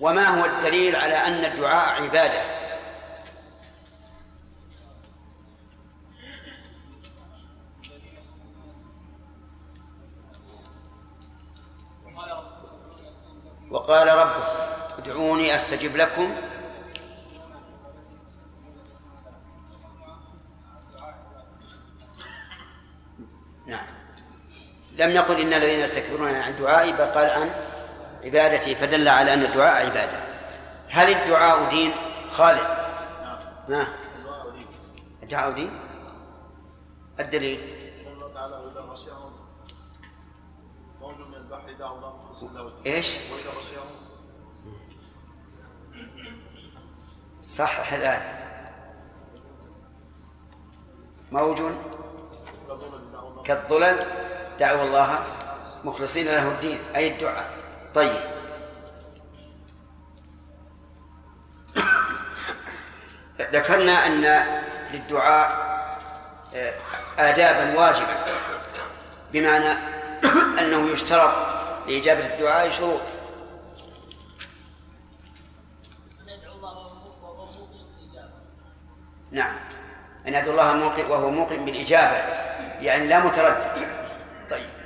وما هو الدليل على أن الدعاء عبادة؟ وقال ربك ادعوني أستجب لكم. نعم. لم يقل إن الذين يستكبرون عن دعائي بل قال عن عبادتي فدل على أن الدعاء عبادة. هل الدعاء دين؟ خالد. ما الدعاء دين؟ الدليل؟ إيش؟ صحح الآية موج كالظلل دعوا الله مخلصين له الدين أي الدعاء. طيب. ذكرنا أن للدعاء آه، آدابا واجبة بمعنى أنه يشترط لإجابة الدعاء شروط. نعم. أن يدعو الله موقن وهو موقن بالإجابة يعني لا متردد طيب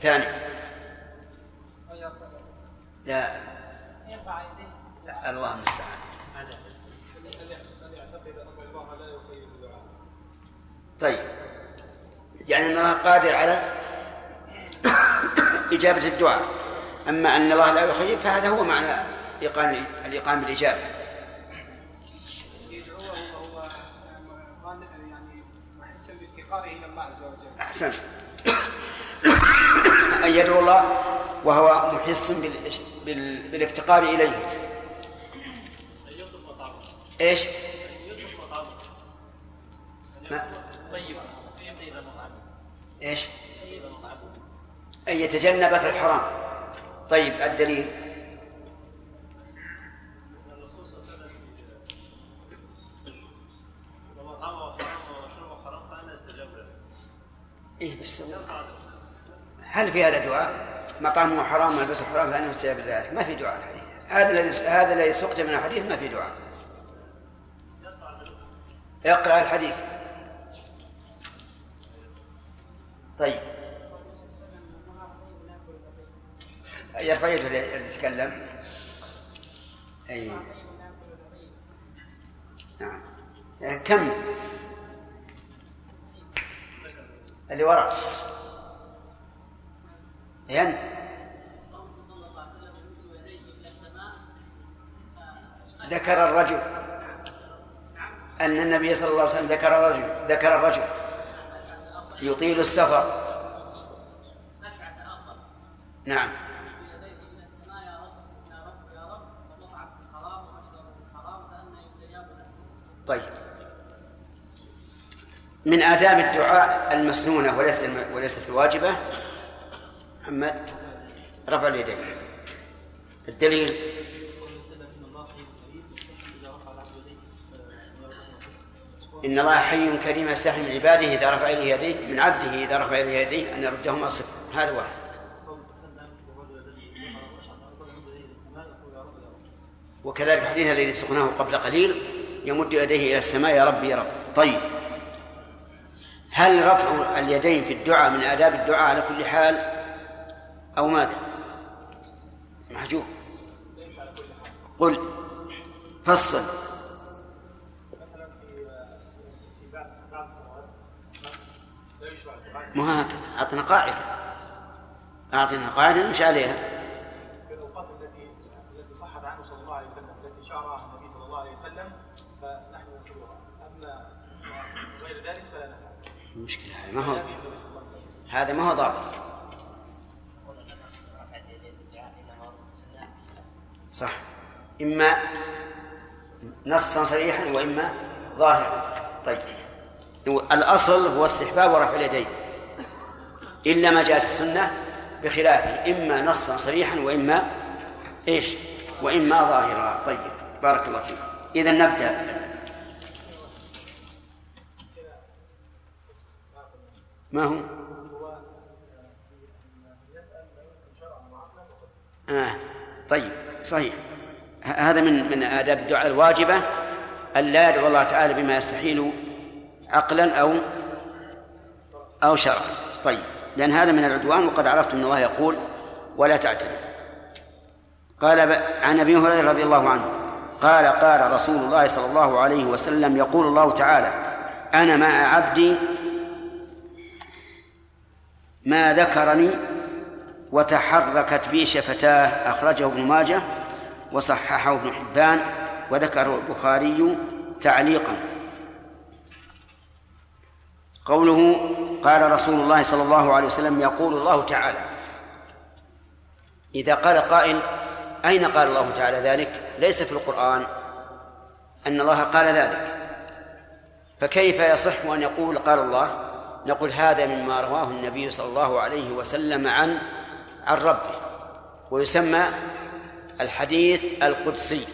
ثاني. لا. لا الله المستعان. طيب. يعني أن الله قادر على إجابة الدعاء. أما أن الله لا يخيب فهذا هو معنى الإيقان الإيقان بالإجابة. يدعوه وهو ظان يعني محسا بافتقاره إلى الله عز وجل أحسنت أن يدعو الله وهو محس بال... بال... بالافتقار إليه إيش؟ ما... إيش؟ أن يتجنب الحرام طيب الدليل إيه بس هل في هذا دعاء؟ مطعمه حرام ملبسه حرام فإنه يستجاب ذلك. ما في دعاء الحديث. هذا الذي هذا الذي سقط من الحديث ما في دعاء. اقرأ الحديث. طيب. يرفع يده يتكلم أي. نعم. كم؟ اللي وراء إيه أنت. ذكر الرجل. أن النبي صلى الله عليه وسلم ذكر الرجل. ذكر الرجل. يطيل السفر. نعم. طيب. من آداب الدعاء المسنونة وليست وليست الواجبة محمد رفع اليدين. الدليل؟ إن الله حي كريم يستحي من عباده إذا رفع إليه يديه من عبده إذا رفع إليه يديه أن يردهما صفر. هذا واحد. وكذلك الحديث الذي سقناه قبل قليل يمد يديه إلى السماء يا رب يا رب. طيب. هل رفع اليدين في الدعاء من آداب الدعاء على كل حال؟ أو ماذا؟ محجوب قل. فصل. ما هكذا أعطنا قاعدة. أعطنا قاعدة نمشي عليها. في الاوقات التي التي صحت عنه صلى الله عليه وسلم التي شعرها النبي صلى الله عليه وسلم فنحن نسلوها أما غير ذلك فلا نفعل. المشكلة هذه. ما هو هذا ما هو ضابط. صح. إما نصا صريحا وإما ظاهرا. طيب. الأصل هو استحباب رفع اليدين. إلا ما جاءت السنة بخلافه. إما نصا صريحا وإما إيش؟ وإما ظاهرا. طيب. بارك الله فيك. إذا نبدأ. ما هو؟ آه. طيب. صحيح. هذا من من آداب الدعاء الواجبة أن لا يدعو الله تعالى بما يستحيل عقلا أو أو شرعا. طيب. لأن هذا من العدوان وقد عرفت أن الله يقول ولا تعتدوا قال عن أبي هريرة رضي الله عنه قال قال رسول الله صلى الله عليه وسلم يقول الله تعالى أنا مع عبدي ما ذكرني وتحركت بي شفتاه أخرجه ابن ماجه وصححه ابن حبان وذكره البخاري تعليقا. قوله قال رسول الله صلى الله عليه وسلم يقول الله تعالى. إذا قال قائل أين قال الله تعالى ذلك؟ ليس في القرآن. أن الله قال ذلك. فكيف يصح أن يقول قال الله؟ نقول هذا مما رواه النبي صلى الله عليه وسلم عن عن ربه ويسمى الحديث القدسي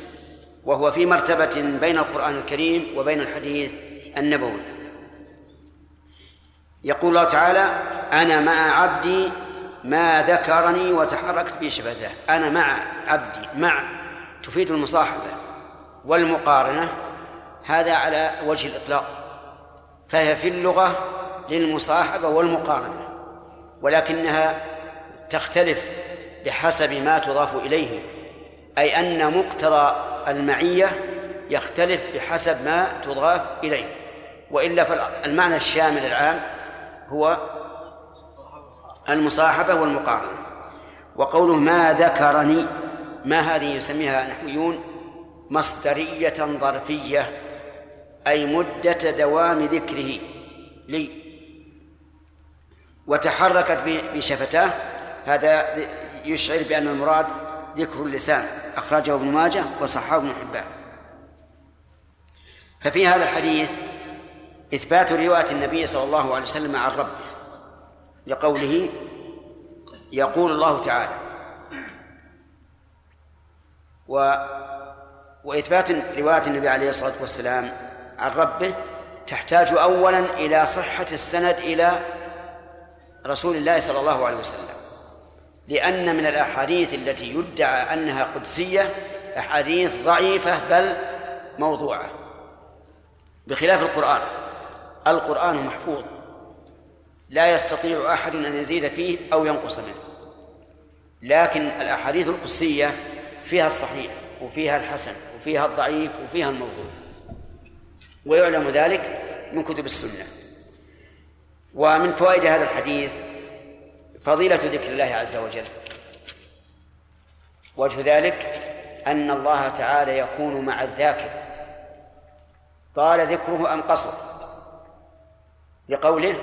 وهو في مرتبة بين القرآن الكريم وبين الحديث النبوي. يقول الله تعالى أنا مع عبدي ما ذكرني وتحركت به شفتاه أنا مع عبدي مع تفيد المصاحبة والمقارنة هذا على وجه الإطلاق. فهي في اللغة للمصاحبة والمقارنة ولكنها تختلف بحسب ما تضاف إليه أي أن مقتضى المعية يختلف بحسب ما تضاف إليه. وإلا فالمعنى الشامل العام هو المصاحبة والمقارنة. وقوله ما ذكرني ما هذه يسميها نحويون؟ مصدرية ظرفية أي مدة دوام ذكره لي. وتحركت بشفتاه هذا يشعر بأن المراد ذكر اللسان أخرجه ابن ماجه وصححه ابن حبان. ففي هذا الحديث إثبات رواية النبي صلى الله عليه وسلم عن ربه لقوله يقول الله تعالى. و وإثبات رواية النبي عليه الصلاة والسلام عن ربه تحتاج أولا إلى صحة السند إلى رسول الله صلى الله عليه وسلم. لأن من الأحاديث التي يدعى أنها قدسية أحاديث ضعيفة بل موضوعة. بخلاف القرآن القرآن محفوظ. لا يستطيع أحد أن يزيد فيه أو ينقص منه. لكن الأحاديث القدسية فيها الصحيح وفيها الحسن وفيها الضعيف وفيها الموضوع. ويعلم ذلك من كتب السنة. ومن فوائد هذا الحديث فضيلة ذكر الله عز وجل. وجه ذلك أن الله تعالى يكون مع الذاكر. طال ذكره أم قصر؟ لقوله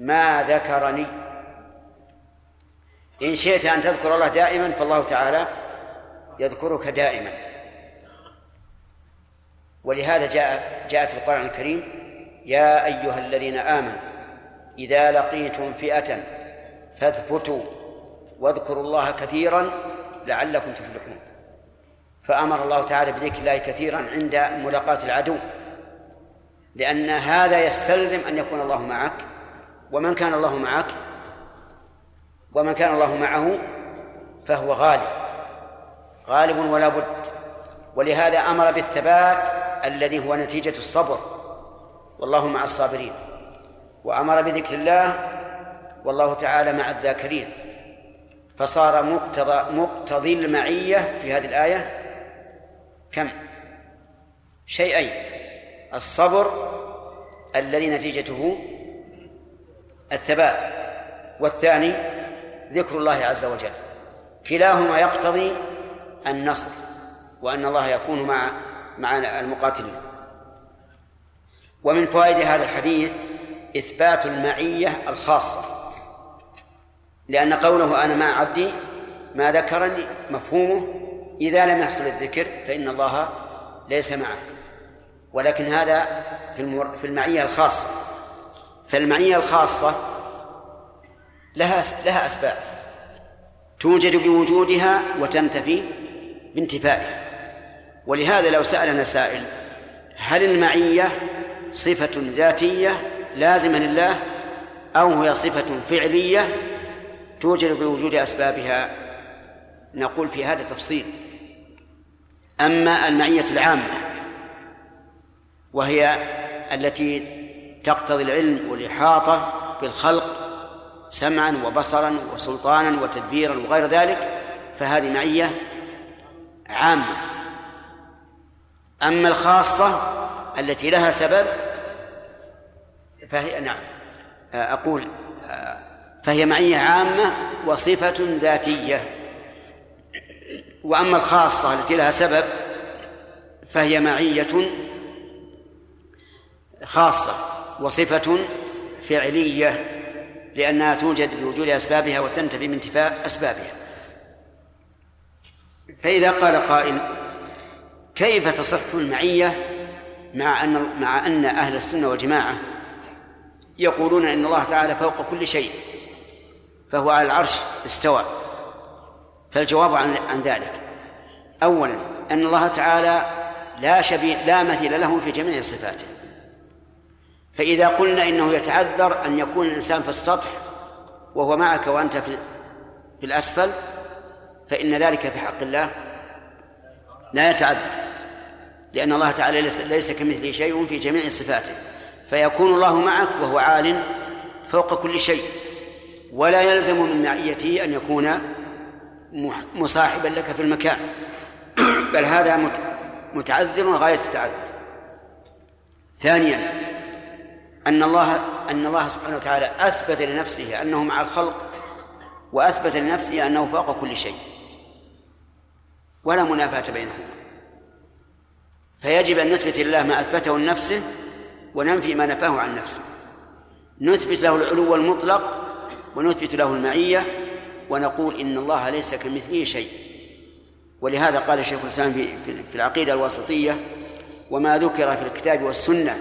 ما ذكرني إن شئت أن تذكر الله دائما فالله تعالى يذكرك دائما. ولهذا جاء جاء في القرآن الكريم يا أيها الذين آمنوا إذا لقيتم فئة فاثبتوا واذكروا الله كثيرا لعلكم تفلحون. فأمر الله تعالى بذكر الله كثيرا عند ملاقاة العدو لأن هذا يستلزم أن يكون الله معك ومن كان الله معك ومن كان الله معه فهو غالب غالب ولا بد. ولهذا أمر بالثبات الذي هو نتيجة الصبر والله مع الصابرين. وأمر بذكر الله والله تعالى مع الذاكرين. فصار مقتضى مقتضي المعية في هذه الآية كم؟ شيئين. الصبر الذي نتيجته الثبات. والثاني ذكر الله عز وجل. كلاهما يقتضي النصر وأن الله يكون مع مع المقاتلين. ومن فوائد هذا الحديث إثبات المعية الخاصة. لأن قوله أنا مع عبدي ما ذكرني مفهومه إذا لم يحصل الذكر فإن الله ليس معه. ولكن هذا في في المعية الخاصة. فالمعية الخاصة لها لها أسباب. توجد بوجودها وتنتفي بانتفائها. ولهذا لو سألنا سائل هل المعية صفة ذاتية لازمة لله أو هي صفة فعلية؟ توجد بوجود أسبابها نقول في هذا تفصيل. أما المعية العامة وهي التي تقتضي العلم والإحاطة بالخلق سمعا وبصرا وسلطانا وتدبيرا وغير ذلك فهذه معية عامة. أما الخاصة التي لها سبب فهي نعم أقول فهي معية عامة وصفة ذاتية. وأما الخاصة التي لها سبب فهي معية خاصة وصفة فعلية لأنها توجد بوجود أسبابها وتنتفي من انتفاء أسبابها. فإذا قال قائل كيف تصح المعية مع أن مع أن أهل السنة والجماعة يقولون إن الله تعالى فوق كل شيء؟ فهو على العرش استوى. فالجواب عن عن ذلك. أولا أن الله تعالى لا شبيه لا مثيل له في جميع صفاته. فإذا قلنا إنه يتعذر أن يكون الإنسان في السطح وهو معك وأنت في في الأسفل فإن ذلك في حق الله لا يتعذر. لأن الله تعالى ليس كمثله شيء في جميع صفاته. فيكون الله معك وهو عال فوق كل شيء. ولا يلزم من معيته أن يكون مصاحبا لك في المكان. بل هذا متعذر غاية التعذر. ثانيا أن الله أن الله سبحانه وتعالى أثبت لنفسه أنه مع الخلق وأثبت لنفسه أنه فوق كل شيء. ولا منافاة بينهما. فيجب أن نثبت لله ما أثبته لنفسه وننفي ما نفاه عن نفسه. نثبت له العلو المطلق ونثبت له المعية ونقول إن الله ليس كمثله شيء. ولهذا قال شيخ الإسلام في العقيدة الواسطية وما ذكر في الكتاب والسنة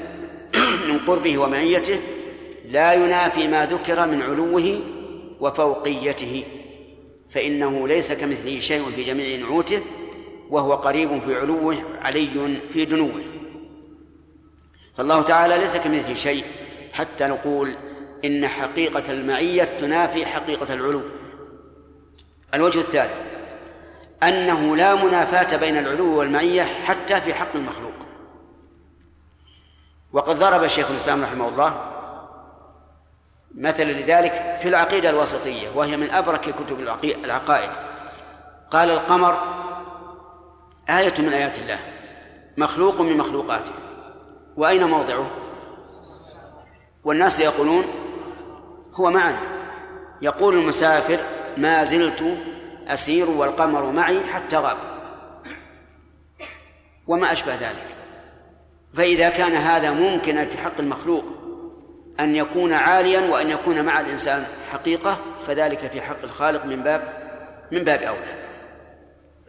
من قربه ومعيته لا ينافي ما ذكر من علوه وفوقيته فإنه ليس كمثله شيء في جميع نعوته وهو قريب في علوه علي في دنوه. فالله تعالى ليس كمثله شيء. حتى نقول إن حقيقة المعية تنافي حقيقة العلو. الوجه الثالث أنه لا منافاة بين العلو والمعية حتى في حق المخلوق. وقد ضرب شيخ الإسلام رحمه الله مثلا لذلك في العقيدة الوسطية وهي من أبرك كتب العقائد. قال القمر آية من آيات الله مخلوق من مخلوقاته. وأين موضعه؟ والناس يقولون هو معنا. يقول المسافر ما زلت أسير والقمر معي حتى غاب. وما أشبه ذلك. فإذا كان هذا ممكنا في حق المخلوق أن يكون عاليا وأن يكون مع الإنسان حقيقة فذلك في حق الخالق من باب من باب أولى.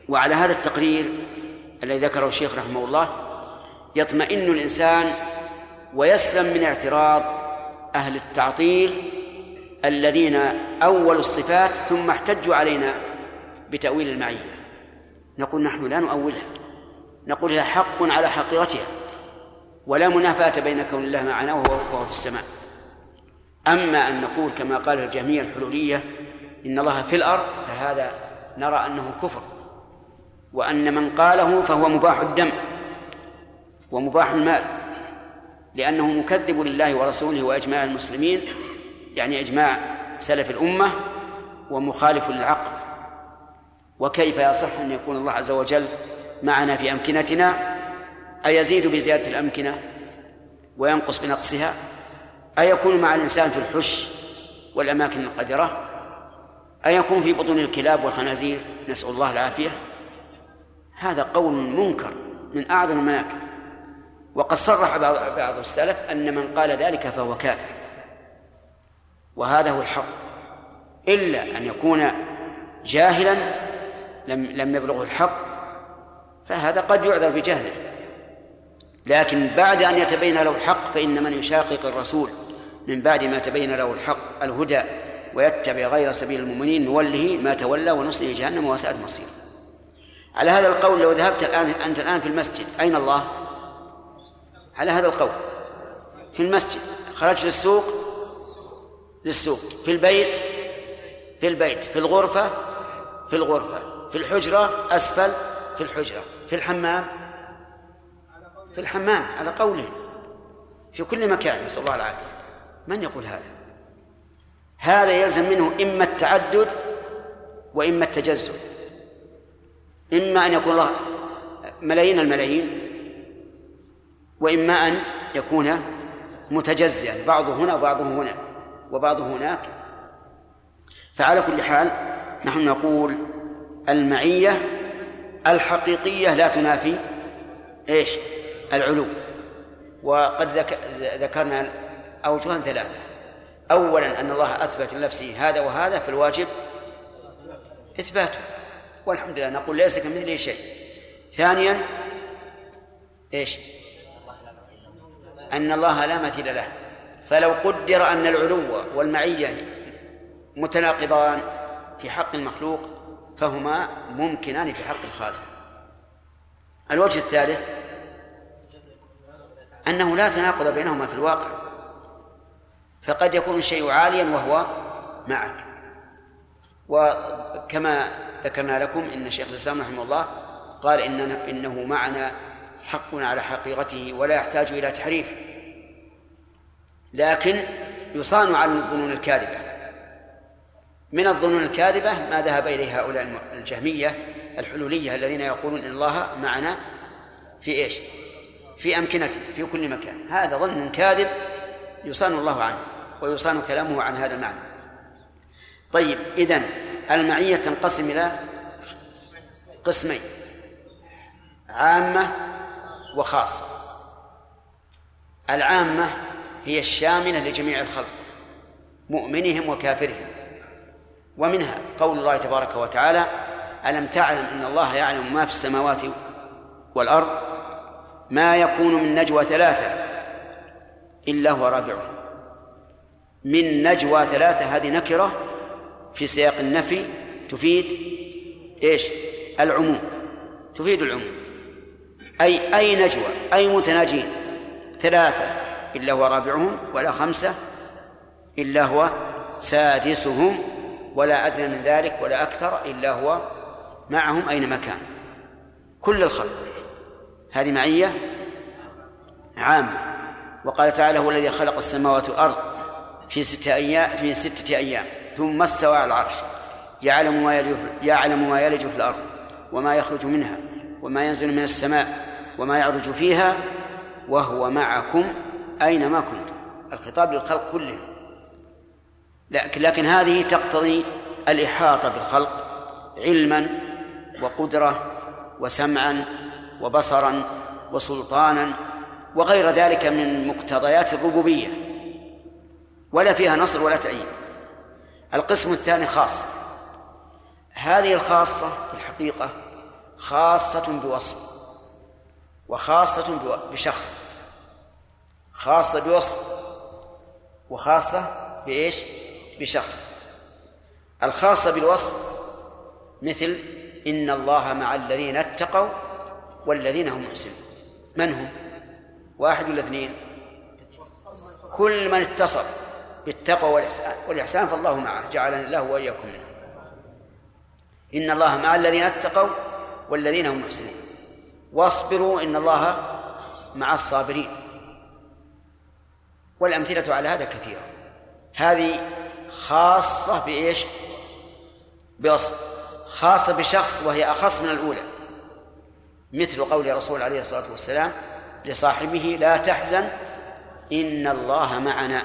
وعلى هذا التقرير الذي ذكره الشيخ رحمه الله يطمئن الإنسان ويسلم من اعتراض أهل التعطيل الذين أولوا الصفات ثم احتجوا علينا بتأويل المعية. نقول نحن لا نؤولها. نقول هي حق على حقيقتها. ولا منافاة بين كون الله معنا وهو في السماء. أما أن نقول كما قال الجميع الحلولية إن الله في الأرض فهذا نرى أنه كفر. وأن من قاله فهو مباح الدم ومباح المال لأنه مكذب لله ورسوله وإجماع المسلمين يعني إجماع سلف الأمة ومخالف للعقل. وكيف يصح أن يكون الله عز وجل معنا في أمكنتنا؟ أيزيد بزيادة الأمكنة وينقص بنقصها؟ أيكون مع الإنسان في الحش والأماكن القذرة؟ أيكون في بطون الكلاب والخنازير؟ نسأل الله العافية. هذا قول منكر من أعظم المناكر وقد صرح بعض السلف أن من قال ذلك فهو كافر. وهذا هو الحق. إلا أن يكون جاهلا لم لم يبلغه الحق فهذا قد يعذر بجهله. لكن بعد أن يتبين له الحق فإن من يشاقق الرسول من بعد ما تبين له الحق الهدى ويتبع غير سبيل المؤمنين نوله ما تولى ونصله جهنم وساءت مصيره. على هذا القول لو ذهبت الآن أنت الآن في المسجد أين الله؟ على هذا القول. في المسجد. خرجت للسوق للسوق في البيت في البيت في الغرفة في الغرفة في الحجرة أسفل في الحجرة في الحمام في الحمام على قوله في كل مكان نسأل الله العافية. من يقول هذا؟ هذا يلزم منه إما التعدد وإما التجزؤ. إما أن يكون الله ملايين الملايين وإما أن يكون متجزئا بعضه هنا وبعضه هنا. وبعضه هناك. فعلى كل حال نحن نقول المعية الحقيقية لا تنافي إيش؟ العلو. وقد ذكرنا أوجها ثلاثة. أولا أن الله أثبت لنفسه هذا وهذا فالواجب إثباته. والحمد لله نقول ليس كمثله شيء. ثانيا إيش؟ أن الله لا مثيل له. فلو قدر أن العلو والمعية متناقضان في حق المخلوق فهما ممكنان في حق الخالق. الوجه الثالث أنه لا تناقض بينهما في الواقع. فقد يكون الشيء عاليا وهو معك. وكما ذكرنا لكم إن شيخ الإسلام رحمه الله قال إننا إنه معنا حق على حقيقته ولا يحتاج إلى تحريف. لكن يصان عن الظنون الكاذبة. من الظنون الكاذبة ما ذهب إليه هؤلاء الجهمية الحلولية الذين يقولون إن الله معنا في إيش؟ في أمكنته في كل مكان. هذا ظن كاذب يصان الله عنه ويصان كلامه عن هذا المعنى. طيب إذن المعية تنقسم إلى قسمين عامة وخاصة. العامة هي الشاملة لجميع الخلق مؤمنهم وكافرهم. ومنها قول الله تبارك وتعالى ألم تعلم أن الله يعلم ما في السماوات والأرض؟ ما يكون من نجوى ثلاثة إلا هو رابعهم من نجوى ثلاثة هذه نكرة في سياق النفي تفيد إيش؟ العموم. تفيد العموم. أي أي نجوى أي متناجين. ثلاثة. إلا هو رابعهم ولا خمسة إلا هو سادسهم ولا أدنى من ذلك ولا أكثر إلا هو معهم أينما كان. كل الخلق. هذه معية عامة. وقال تعالى هو الذي خلق السماوات والأرض في ستة أيام في ستة أيام. ثم استوى على العرش. يعلم ما يلج يعلم ما يلج في الأرض وما يخرج منها وما ينزل من السماء وما يعرج فيها وهو معكم أينما كنتم الخطاب للخلق كلهم لكن لكن هذه تقتضي الإحاطة بالخلق علما وقدرة وسمعا وبصرا وسلطانا وغير ذلك من مقتضيات الربوبية. ولا فيها نصر ولا تأييد. القسم الثاني خاص. هذه الخاصة في الحقيقة خاصة بوصف وخاصة بشخص. خاصة بوصف وخاصة بإيش؟ بشخص الخاصة بالوصف مثل إن الله مع الذين اتقوا والذين هم محسنون من هم؟ واحد ولا اثنين؟ كل من اتصف بالتقوى والإحسان والإحسان فالله معه جعلنا الله وإياكم منه إن الله مع الذين اتقوا والذين هم محسنون واصبروا إن الله مع الصابرين والأمثلة على هذا كثيرة. هذه خاصة بإيش؟ بوصف. خاصة بشخص وهي أخص من الأولى. مثل قول الرسول عليه الصلاة والسلام لصاحبه لا تحزن إن الله معنا.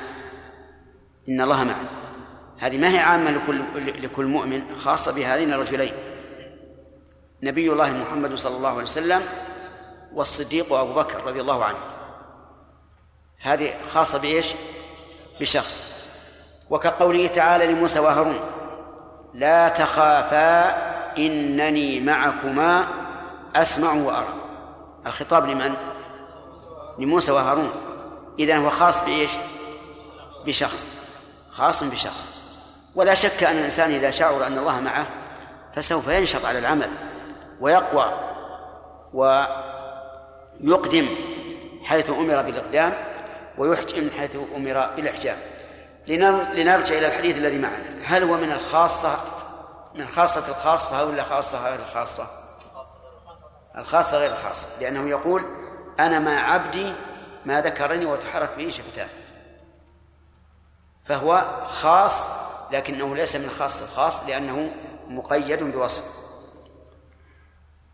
إن الله معنا. هذه ما هي عامة لكل لكل مؤمن خاصة بهذين الرجلين. نبي الله محمد صلى الله عليه وسلم والصديق أبو بكر رضي الله عنه. هذه خاصة بإيش؟ بشخص وكقوله تعالى لموسى وهارون لا تخافا إنني معكما أسمع وأرى الخطاب لمن؟ لموسى وهارون إذا هو خاص بإيش؟ بشخص خاص بشخص ولا شك أن الإنسان إذا شعر أن الله معه فسوف ينشط على العمل ويقوى ويقدم حيث أمر بالإقدام ويحجم حيث أمر بالإحجام. لنرجع إلى الحديث الذي معنا. هل هو من الخاصة من خاصة الخاصة ولا خاصة غير الخاصة؟ الخاصة غير الخاصة لأنه يقول أنا مع عبدي ما ذكرني وتحرك به شفتاه فهو خاص لكنه ليس من خاص الخاص لأنه مقيد بوصف.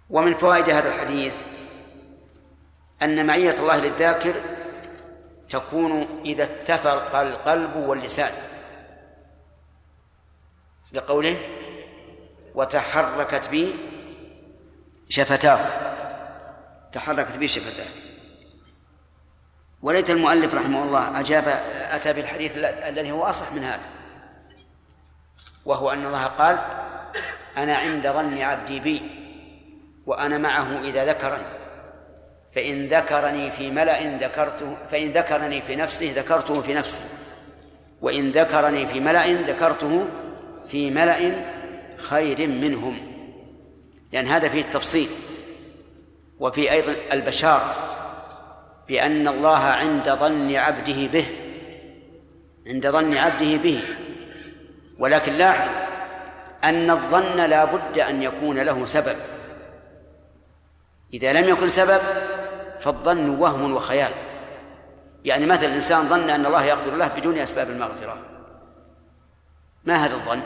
ومن فوائد هذا الحديث أن معية الله للذاكر تكون إذا اتفق القلب واللسان. لقوله وتحركت بي شفتاه. تحركت به شفتاه. وليت المؤلف رحمه الله أجاب أتى بالحديث الذي هو أصح من هذا. وهو أن الله قال أنا عند ظن عبدي بي وأنا معه إذا ذكرني. فإن ذكرني في ملأ ذكرته فإن ذكرني في نفسه ذكرته في نفسي. وإن ذكرني في ملأ ذكرته في ملأ خير منهم. لأن هذا فيه التفصيل. وفي أيضا البشارة بأن الله عند ظن عبده به عند ظن عبده به. ولكن لاحظ أن الظن لا بد أن يكون له سبب. إذا لم يكن سبب فالظن وهم وخيال. يعني مثلا الإنسان ظن أن الله يغفر له بدون أسباب المغفرة. ما هذا الظن؟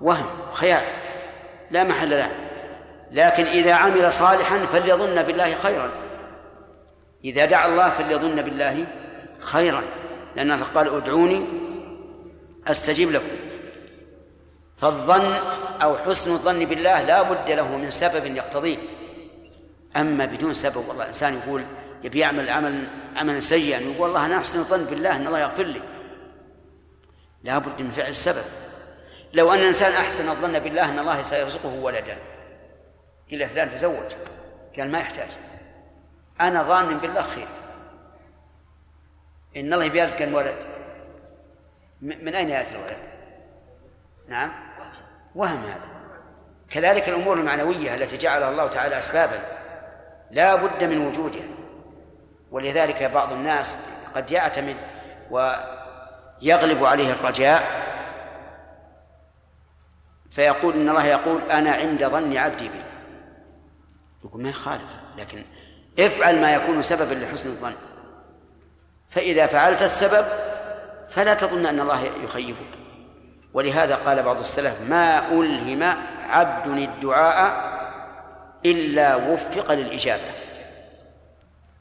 وهم خيال لا محل له. لكن إذا عمل صالحا فليظن بالله خيرا. إذا دعا الله فليظن بالله خيرا. لأن الله قال ادعوني أستجيب لكم. فالظن أو حسن الظن بالله لا بد له من سبب يقتضيه. أما بدون سبب والله إنسان يقول يبي يعمل عمل عملا سيئا يقول والله أنا أحسن الظن بالله أن الله يغفر لي. لا بد من فعل السبب. لو أن الإنسان أحسن الظن بالله أن الله سيرزقه ولدا. قيل فلان تزوج قال ما يحتاج. أنا ظان بالله خير. إن الله يبي يرزق الولد. من أين يأتي الولد؟ نعم. وهم هذا. كذلك الأمور المعنوية التي جعلها الله تعالى أسبابا. لا بد من وجودها ولذلك بعض الناس قد يعتمد ويغلب عليه الرجاء فيقول إن الله يقول أنا عند ظن عبدي بي. يقول ما يخالف لكن افعل ما يكون سببا لحسن الظن. فإذا فعلت السبب فلا تظن أن الله يخيبك. ولهذا قال بعض السلف ما ألهم عبد الدعاء إلا وفق للإجابة.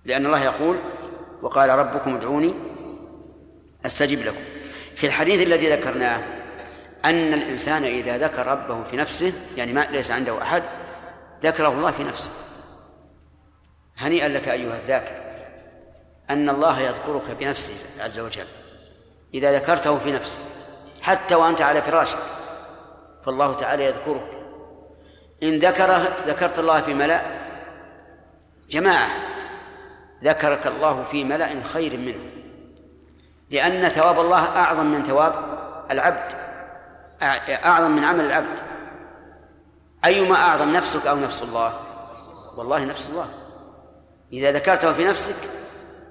لأن الله يقول وقال ربكم ادعوني أستجب لكم. في الحديث الذي ذكرناه أن الإنسان إذا ذكر ربه في نفسه يعني ما ليس عنده أحد ذكره الله في نفسه. هنيئا لك أيها الذاكر أن الله يذكرك بنفسه عز وجل إذا ذكرته في نفسه حتى وأنت على فراشك. فالله تعالى يذكرك إن ذكره ذكرت الله في ملأ جماعة ذكرك الله في ملأ خير منه. لأن ثواب الله أعظم من ثواب العبد أعظم من عمل العبد. أيما أعظم نفسك أو نفس الله؟ والله نفس الله. إذا ذكرته في نفسك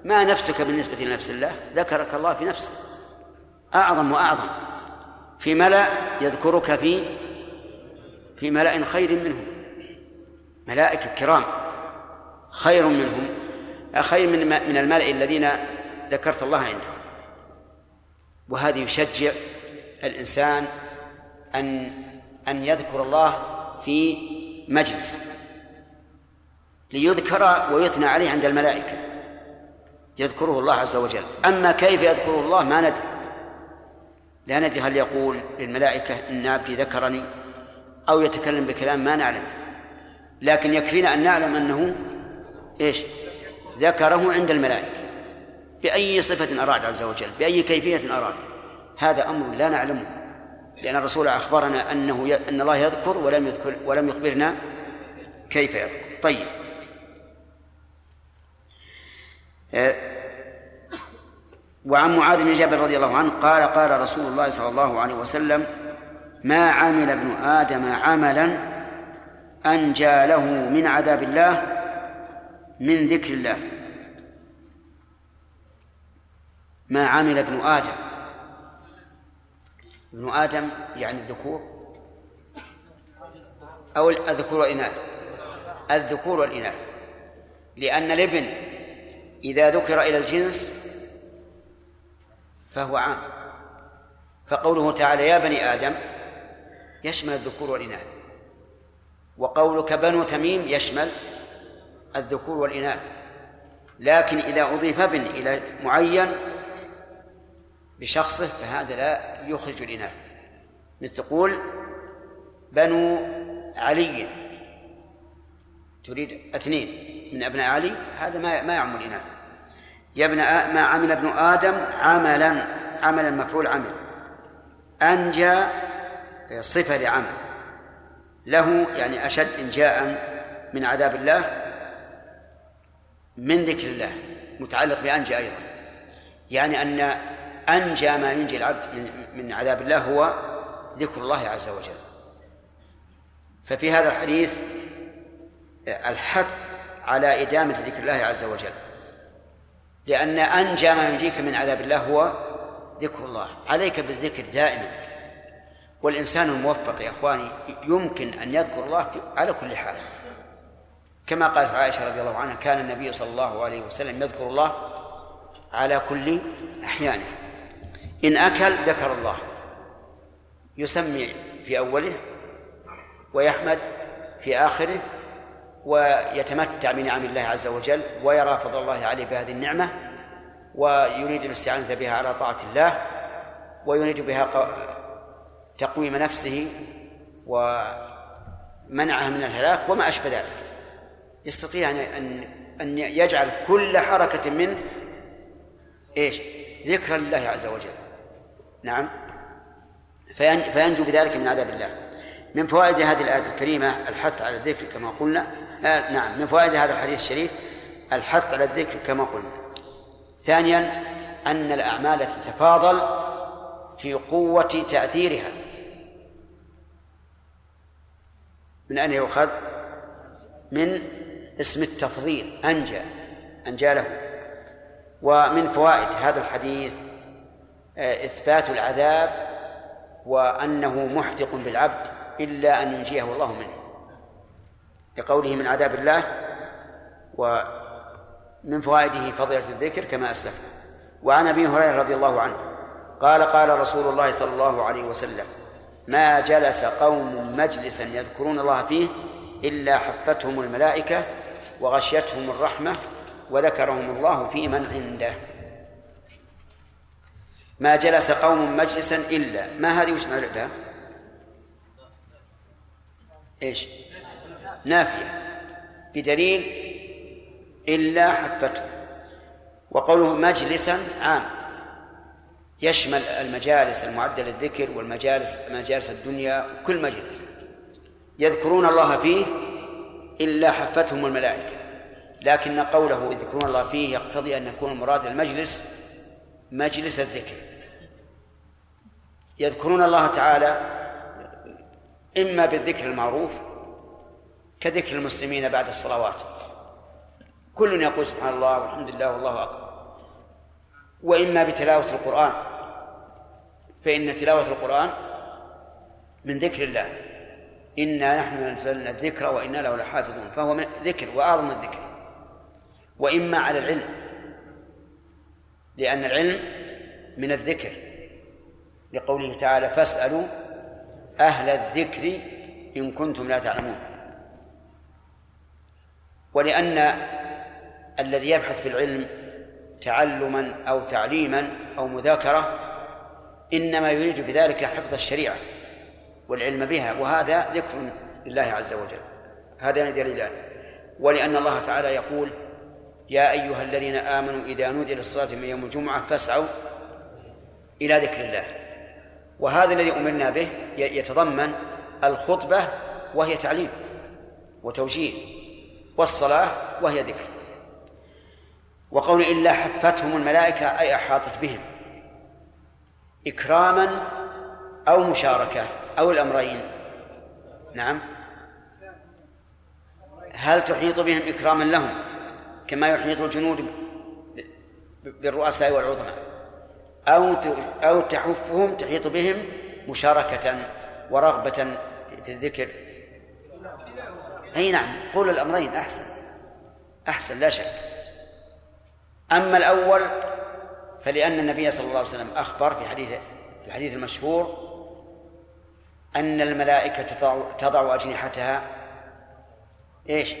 ما نفسك بالنسبة لنفس الله؟ ذكرك الله في نفسك. أعظم وأعظم. في ملأ يذكرك في في ملأ خير منهم. ملائكة كرام. خير منهم. خير من من الملأ الذين ذكرت الله عندهم. وهذا يشجع الإنسان أن أن يذكر الله في مجلس. ليذكر ويثنى عليه عند الملائكة. يذكره الله عز وجل. أما كيف يذكره الله ما ندري. لا ندري هل يقول للملائكة إن عبدي ذكرني أو يتكلم بكلام ما نعلم. لكن يكفينا أن نعلم أنه إيش؟ ذكره عند الملائكة. بأي صفة أراد عز وجل بأي كيفية أراد. هذا أمر لا نعلمه. لأن الرسول أخبرنا أنه ي... أن الله يذكر ولم يذكر ولم يخبرنا كيف يذكر. طيب. آه، وعن معاذ بن جبل رضي الله عنه قال قال رسول الله صلى الله عليه وسلم ما عمل ابن آدم عملا أنجى له من عذاب الله من ذكر الله. ما عمل ابن آدم. ابن آدم يعني الذكور. أو الذكور والإناث. الذكور والإناث. لأن الابن إذا ذكر إلى الجنس فهو عام. فقوله تعالى يا بني آدم يشمل الذكور والإناث. وقولك بنو تميم يشمل الذكور والإناث. لكن إذا أضيف ابن إلى معين بشخصه فهذا لا يخرج الإناث. مثل تقول بنو علي. تريد اثنين من أبناء علي؟ هذا ما ما يعم الإناث. يا ابن ما عمل ابن آدم عملا عملا مفعول عمل. أنجى صفة لعمل. له يعني أشد إنجاء من عذاب الله من ذكر الله متعلق بأنجى أيضا. يعني أن أنجى ما ينجي العبد من عذاب الله هو ذكر الله عز وجل. ففي هذا الحديث الحث على إدامة ذكر الله عز وجل. لأن أنجى ما ينجيك من عذاب الله هو ذكر الله. عليك بالذكر دائما. والإنسان الموفق يا إخواني يمكن أن يذكر الله على كل حال. كما قالت عائشة رضي الله عنها كان النبي صلى الله عليه وسلم يذكر الله على كل أحيانه. إن أكل ذكر الله. يسمي في أوله ويحمد في آخره ويتمتع بنعم الله عز وجل ويرى فضل الله عليه بهذه النعمة ويريد الاستعانة بها على طاعة الله ويريد بها تقويم نفسه ومنعها من الهلاك وما أشبه ذلك يستطيع أن أن يجعل كل حركة منه إيش؟ ذكرا لله عز وجل. نعم. فينجو بذلك من عذاب الله. من فوائد هذه الآية الكريمة الحث على الذكر كما قلنا آه نعم من فوائد هذا الحديث الشريف الحث على الذكر كما قلنا ثانيا أن الأعمال تتفاضل في قوة تأثيرها. من أين يؤخذ؟ من اسم التفضيل أنجى أنجى له. ومن فوائد هذا الحديث آه، إثبات العذاب وأنه محدق بالعبد إلا أن ينجيه الله منه. لقوله من عذاب الله ومن فوائده فضيلة الذكر كما أسلفنا. وعن أبي هريرة رضي الله عنه قال قال رسول الله صلى الله عليه وسلم ما جلس قوم مجلسا يذكرون الله فيه إلا حفتهم الملائكة وغشيتهم الرحمة وذكرهم الله في من عنده. ما جلس قوم مجلسا إلا ما هذه وش نعرفها إيش؟ نافية. بدليل إلا حفته وقوله مجلسا عام. يشمل المجالس المعدة للذكر والمجالس مجالس الدنيا كل مجلس. يذكرون الله فيه إلا حفتهم الملائكة. لكن قوله يذكرون الله فيه يقتضي أن يكون المراد المجلس مجلس الذكر. يذكرون الله تعالى إما بالذكر المعروف كذكر المسلمين بعد الصلوات. كل يقول سبحان الله والحمد لله والله أكبر. وإما بتلاوة القرآن. فإن تلاوة القرآن من ذكر الله. إنا نحن نزلنا الذكر وإنا له لحافظون فهو من ذكر وأعظم الذكر. وإما على العلم لأن العلم من الذكر. لقوله تعالى فاسألوا أهل الذكر إن كنتم لا تعلمون. ولأن الذي يبحث في العلم تعلما أو تعليما أو مذاكرة إنما يريد بذلك حفظ الشريعة والعلم بها وهذا ذكر لله عز وجل. هذا دليلان ولأن الله تعالى يقول يا أيها الذين آمنوا إذا نودي للصلاة من يوم الجمعة فاسعوا إلى ذكر الله. وهذا الذي أمرنا به يتضمن الخطبة وهي تعليم وتوجيه والصلاة وهي ذكر. وقول إلا حفتهم الملائكة أي أحاطت بهم. إكراما أو مشاركة أو الأمرين. نعم. هل تحيط بهم إكراما لهم كما يحيط الجنود بالرؤساء والعظماء؟ أو أو تحفهم تحيط بهم مشاركة ورغبة في الذكر؟ أي نعم. قول الأمرين أحسن. أحسن لا شك. أما الأول فلأن النبي صلى الله عليه وسلم أخبر في حديث في الحديث المشهور أن الملائكة تضع, تضع أجنحتها إيش؟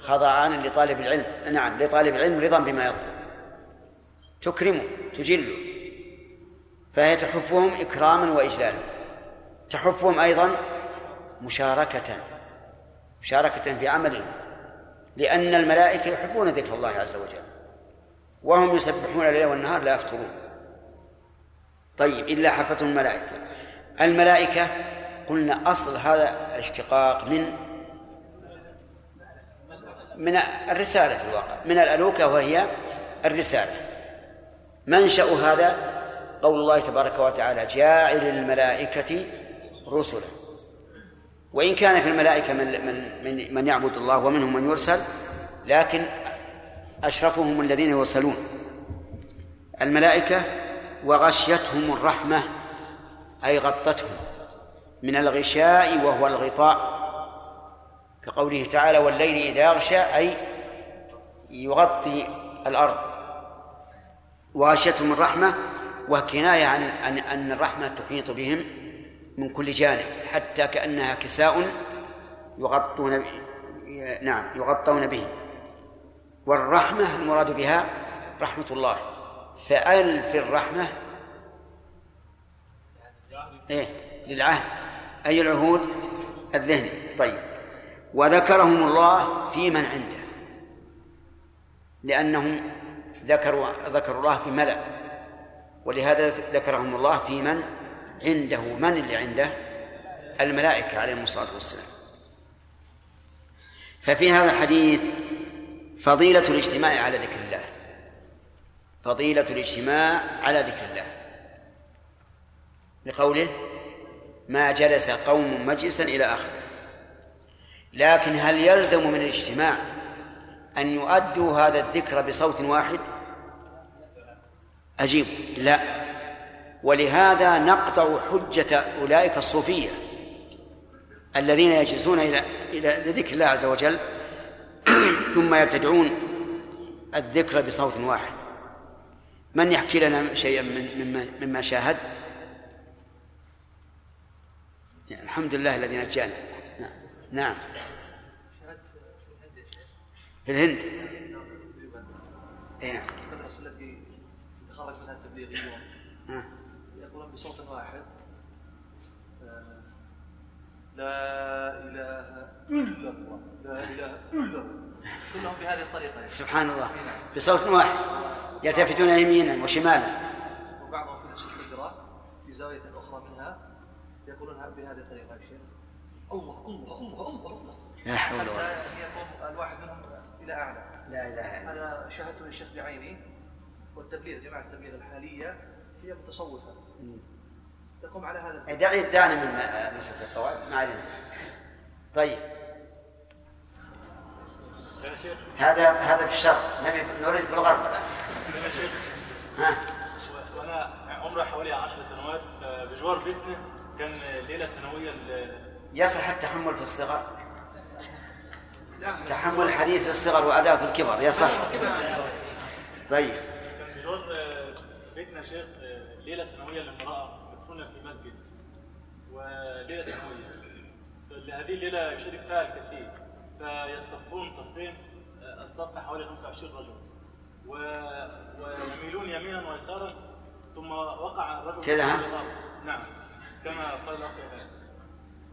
خضعان لطالب العلم. نعم لطالب العلم رضا بما يطلب تكرمه تجله. فهي تحفهم إكراما وإجلالا. تحفهم أيضا مشاركة. مشاركة في عملهم. لأن الملائكة يحبون ذكر الله عز وجل. وهم يسبحون الليل والنهار لا يفترون طيب إلا حفتهم الملائكة. الملائكة قلنا أصل هذا الاشتقاق من من الرسالة في الواقع. من الألوكة وهي الرسالة. منشأ هذا قول الله تبارك وتعالى جاعل الملائكة رسلا. وإن كان في الملائكة من من, من يعبد الله ومنهم من يرسل لكن أشرفهم الذين يرسلون. الملائكة وغشيتهم الرحمة أي غطتهم من الغشاء وهو الغطاء. كقوله تعالى والليل إذا يغشى أي يغطي الأرض. وغشيتهم الرحمة وكناية عن أن الرحمة تحيط بهم من كل جانب حتى كأنها كساء يغطون نعم يغطون به والرحمة المراد بها رحمة الله. فأل في الرحمة. إيه للعهد. أي العهود؟ الذهني طيب. وذكرهم الله في من عنده. لأنهم ذكروا ذكروا الله في ملأ. ولهذا ذكرهم الله في من عنده. من اللي عنده؟ الملائكة عليهم الصلاة والسلام. ففي هذا الحديث فضيلة الاجتماع على ذكر الله. فضيلة الاجتماع على ذكر الله. لقوله ما جلس قوم مجلسا إلى آخره لكن هل يلزم من الاجتماع أن يؤدوا هذا الذكر بصوت واحد؟ أجيب لا ولهذا نقطع حجة أولئك الصوفية الذين يجلسون إلى إلى ذكر الله عز وجل ثم يبتدعون الذكر بصوت واحد. من يحكي لنا شيئا من مما, مما شاهد؟ يعني الحمد لله الذي نجانا. نعم, نعم. في الهند. اي نعم. المدرسة التي خرج منها التبليغيون يقولون بصوت واحد آه، لا إله إلا الله لا إله إلا الله. كلهم بهذه الطريقة. سبحان الله. بصوت واحد. يلتفتون يمينا وشمالا. وبعضهم في نفس الحجرة في زاوية أخرى منها يقولون بهذه الطريقة يا شيخ. الله الله الله الله الله. لا حول ولا حتى يقوم الواحد منهم إلى أعلى. لا إله إلا الله. هذا شاهدته للشيخ بعيني والتبليغ جماعة التبليغ الحالية هي متصوفة. تقوم على هذا دعني دعني من مسألة القواعد ما علينا. طيب. هذا هذا في الشرق. نريد في الغرب ها؟ وأنا عمري حوالي 10 سنوات. آه، بجوار بيتنا كان ليلة سنوية يصلح التحمل في الصغر. تحمل الحديث في الصغر وأداء في الكبر. يصح طيب. كان بجوار آه، بيتنا شيخ آه، ليلة سنوية لامرأة مدفونة في مسجد وليلة سنوية. هذه الليلة يشارك فيها الكثير. فيصطفون صفين آه، الصف حوالي 25 رجل. و- ويميلون يمينا ويسارا ثم وقع الرجل كده،؟ على. نعم كما قال الاخ.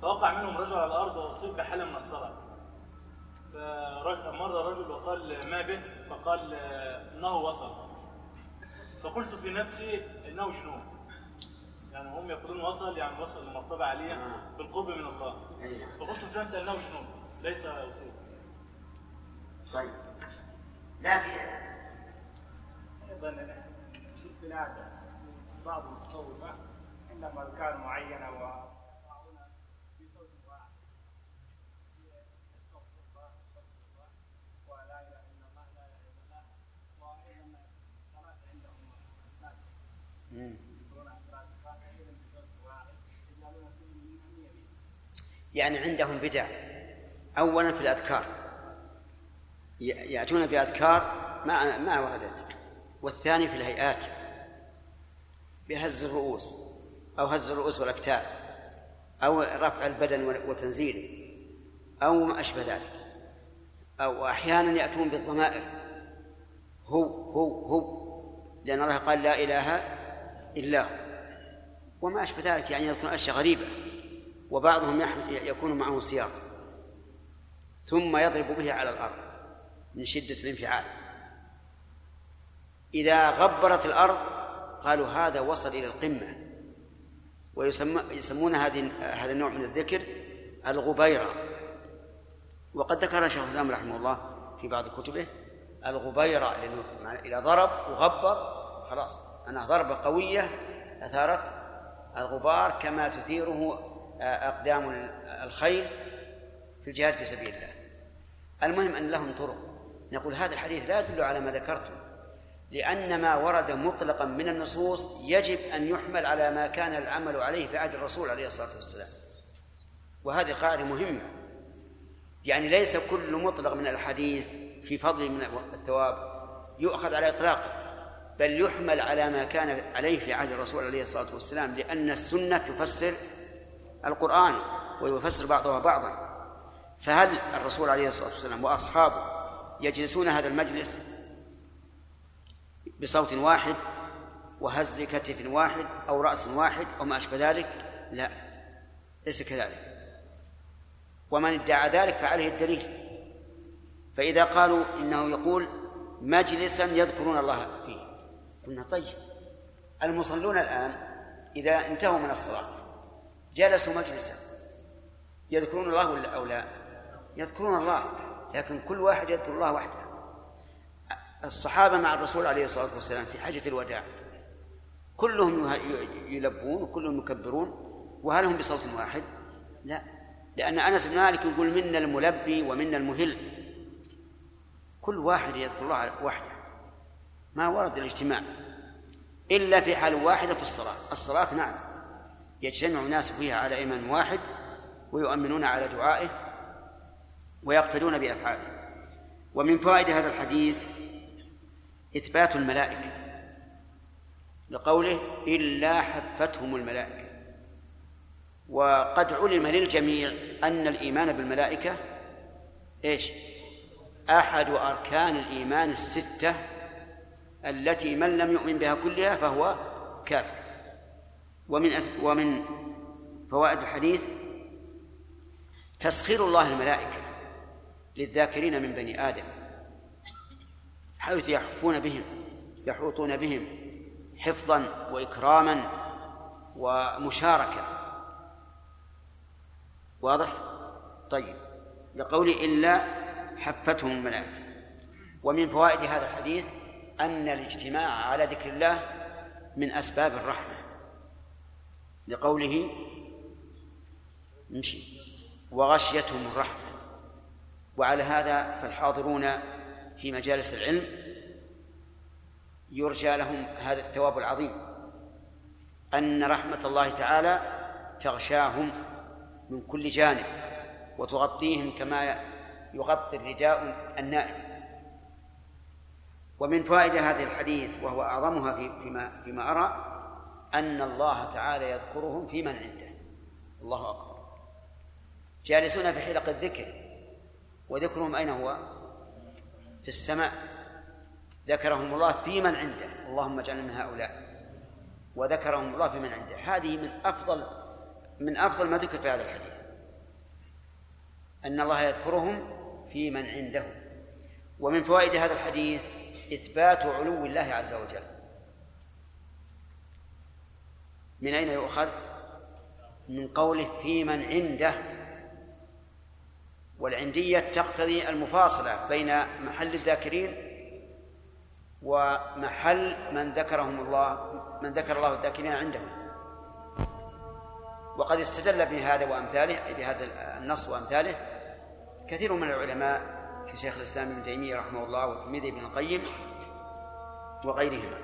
فوقع منهم رجل على الأرض وأصيب بحالة من الصرع. فمر رجل وقال ما به؟ فقال آه، إنه وصل. فقلت في نفسي إنه جنون يعني هم يقولون وصل يعني وصل لمرتبه عالية بالقرب من الله. فقلت في نفسي إنه جنون ليس وصول طيب. لا في أيضا في البلاد بعض المتصوفه عندهم اذكار معينه ويقرؤون بصوت واحد استغفر الله استغفر الله ولا اله الا الله لا اله الا الله وأيضا الصلاه عندهم يقرؤون قراءه الفاتحه أيضا بصوت واحد يجعلون كل منهم يمين يعني عندهم بدع. أولا في الأذكار. يأتون بأذكار ما ما وردت والثاني في الهيئات. بهز الرؤوس أو هز الرؤوس والأكتاف أو رفع البدن وتنزيله أو ما أشبه ذلك. أو أحيانا يأتون بالضمائر. هو هو هو. لأن الله قال لا إله إلا هو. وما أشبه ذلك يعني يكون أشياء غريبة وبعضهم يكون معه سياق. ثم يضرب به على الأرض من شدة الانفعال. إذا غبرت الأرض قالوا هذا وصل إلى القمة. ويسمون هذه هذا النوع من الذكر الغبيرة. وقد ذكر شيخ الإسلام رحمه الله في بعض كتبه الغبيرة إذا ضرب وغبر خلاص أنا ضربة قوية أثارت الغبار كما تثيره آه، أقدام الخيل في الجهاد في سبيل الله. المهم أن لهم طرق. نقول هذا الحديث لا يدل على ما ذكرته لأن ما ورد مطلقا من النصوص يجب أن يحمل على ما كان العمل عليه في عهد الرسول عليه الصلاة والسلام. وهذه قاعدة مهمة. يعني ليس كل مطلق من الحديث في فضل من الثواب يؤخذ على إطلاقه بل يحمل على ما كان عليه في عهد الرسول عليه الصلاة والسلام لأن السنة تفسر القرآن ويفسر بعضها بعضا. فهل الرسول عليه الصلاة والسلام وأصحابه يجلسون هذا المجلس بصوت واحد وهز كتف واحد أو رأس واحد أو ما أشبه ذلك؟ لا ليس كذلك. ومن ادعى ذلك فعليه الدليل. فإذا قالوا إنه يقول مجلسا يذكرون الله فيه قلنا طيب. المصلون الآن إذا انتهوا من الصلاة جلسوا مجلسا يذكرون الله أو لا؟ يذكرون الله لكن كل واحد يذكر الله وحده. الصحابة مع الرسول عليه الصلاة والسلام في حجة الوداع كلهم يلبون وكلهم يكبرون وهل هم بصوت واحد؟ لا لأن أنس بن مالك يقول منا الملبي ومنا المهل. كل واحد يذكر الله وحده ما ورد الاجتماع. إلا في حال واحدة في الصلاة. الصلاة نعم يجتمع الناس فيها على إيمان واحد ويؤمنون على دعائه ويقتدون بأفعاله ومن فوائد هذا الحديث إثبات الملائكة. لقوله إلا حفتهم الملائكة. وقد علم للجميع أن الإيمان بالملائكة إيش؟ أحد أركان الإيمان الستة التي من لم يؤمن بها كلها فهو كافر. ومن ومن فوائد الحديث تسخير الله الملائكة. للذاكرين من بني آدم حيث يحفون بهم يحوطون بهم حفظا وإكراما ومشاركة. واضح؟ طيب. لقول إلا حفتهم الملائكة. ومن فوائد هذا الحديث أن الاجتماع على ذكر الله من أسباب الرحمة. لقوله نمشي وغشيتهم الرحمة. وعلى هذا فالحاضرون في مجالس العلم يرجى لهم هذا الثواب العظيم أن رحمة الله تعالى تغشاهم من كل جانب وتغطيهم كما يغطي الرداء النائم. ومن فائدة هذا الحديث وهو أعظمها في فيما فيما أرى أن الله تعالى يذكرهم في من عنده. الله أكبر. جالسون في حلق الذكر. وذكرهم أين هو؟ في السماء. ذكرهم الله في من عنده. اللهم اجعلنا من هؤلاء. وذكرهم الله في من عنده. هذه من أفضل من أفضل ما ذكر في هذا الحديث. أن الله يذكرهم في من عنده. ومن فوائد هذا الحديث إثبات علو الله عز وجل. من أين يؤخذ؟ من قوله في من عنده. والعندية تقتضي المفاصلة بين محل الذاكرين ومحل من ذكرهم الله من ذكر الله الذاكرين عندهم. وقد استدل بهذا وأمثاله بهذا النص وأمثاله كثير من العلماء كشيخ الإسلام ابن تيمية رحمه الله وتلميذه ابن القيم وغيرهما.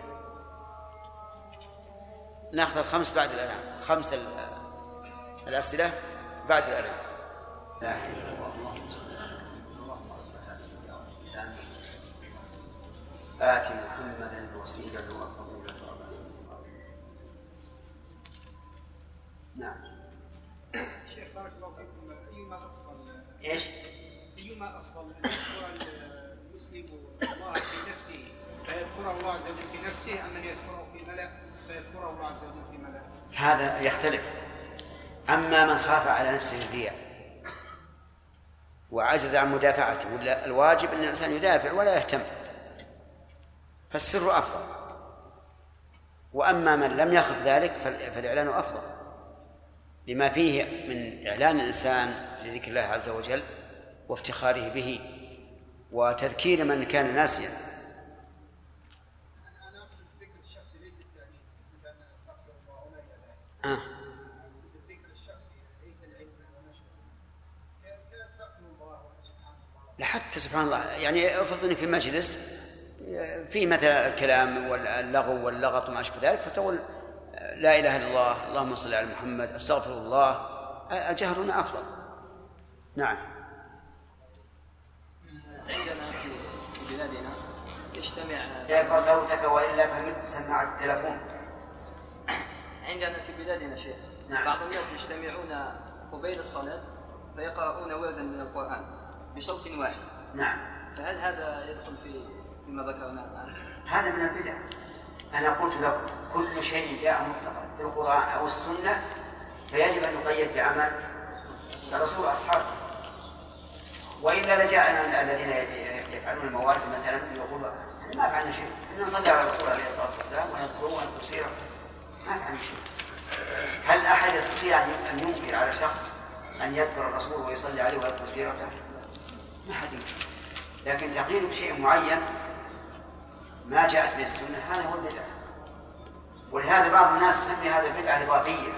نأخذ الخمس بعد الأذان خمس الأسئلة بعد الأذان. لا اله الا الله آت محمدا الوسيلة والفضيلة نعم. شيخ بارك الله فيكم. أيما أفضل إيش؟ أيما أفضل أن يذكر المسلم الله في نفسه فيذكر الله عز وجل في نفسه أم ان يذكره في ملا فيذكره الله عز وجل في ملا؟ هذا يختلف. أما من خاف على نفسه الرياء وعجز عن مدافعته ولا الواجب أن الإنسان يدافع ولا يهتم. فالسر أفضل. وأما من لم يخف ذلك فال- فالإعلان أفضل. لما فيه من إعلان الإنسان لذكر الله عز وجل وافتخاره به وتذكير من كان ناسيا. آه. الله سبحان الله يعني افرض إنك في مجلس في مثلا الكلام واللغو واللغط وما أشبه ذلك فتقول لا إله إلا الله اللهم صل على محمد أستغفر الله. الجهر هنا أفضل. نعم. عندنا في بلادنا يجتمع ارفع صوتك والا فمت سماعه التلفون؟ عندنا في بلادنا شيخ نعم. بعض الناس يجتمعون قبيل الصلاة فيقرؤون وردا من القرآن بصوت واحد. نعم. فهل هذا يدخل في فيما ذكرناه الآن؟ هذا من البدع. أنا قلت لكم كل شيء جاء مطلقا في القرآن أو السنة فيجب أن يقيد بعمل الرسول وأصحابه. والا لجاءنا الذين يفعلون الموارد مثلا يقولوا ما فعلنا شيء. إن نصلي على الرسول عليه الصلاة والسلام ونذكره ونذكر ما فعلنا شيء. هل أحد يستطيع أن ينكر على شخص أن يذكر الرسول ويصلي عليه ويذكر سيرته؟ ما حد لكن تقييد بشيء معين ما جاءت به السنة هذا هو البدعه ولهذا بعض الناس يسمي هذا بدعه إضافية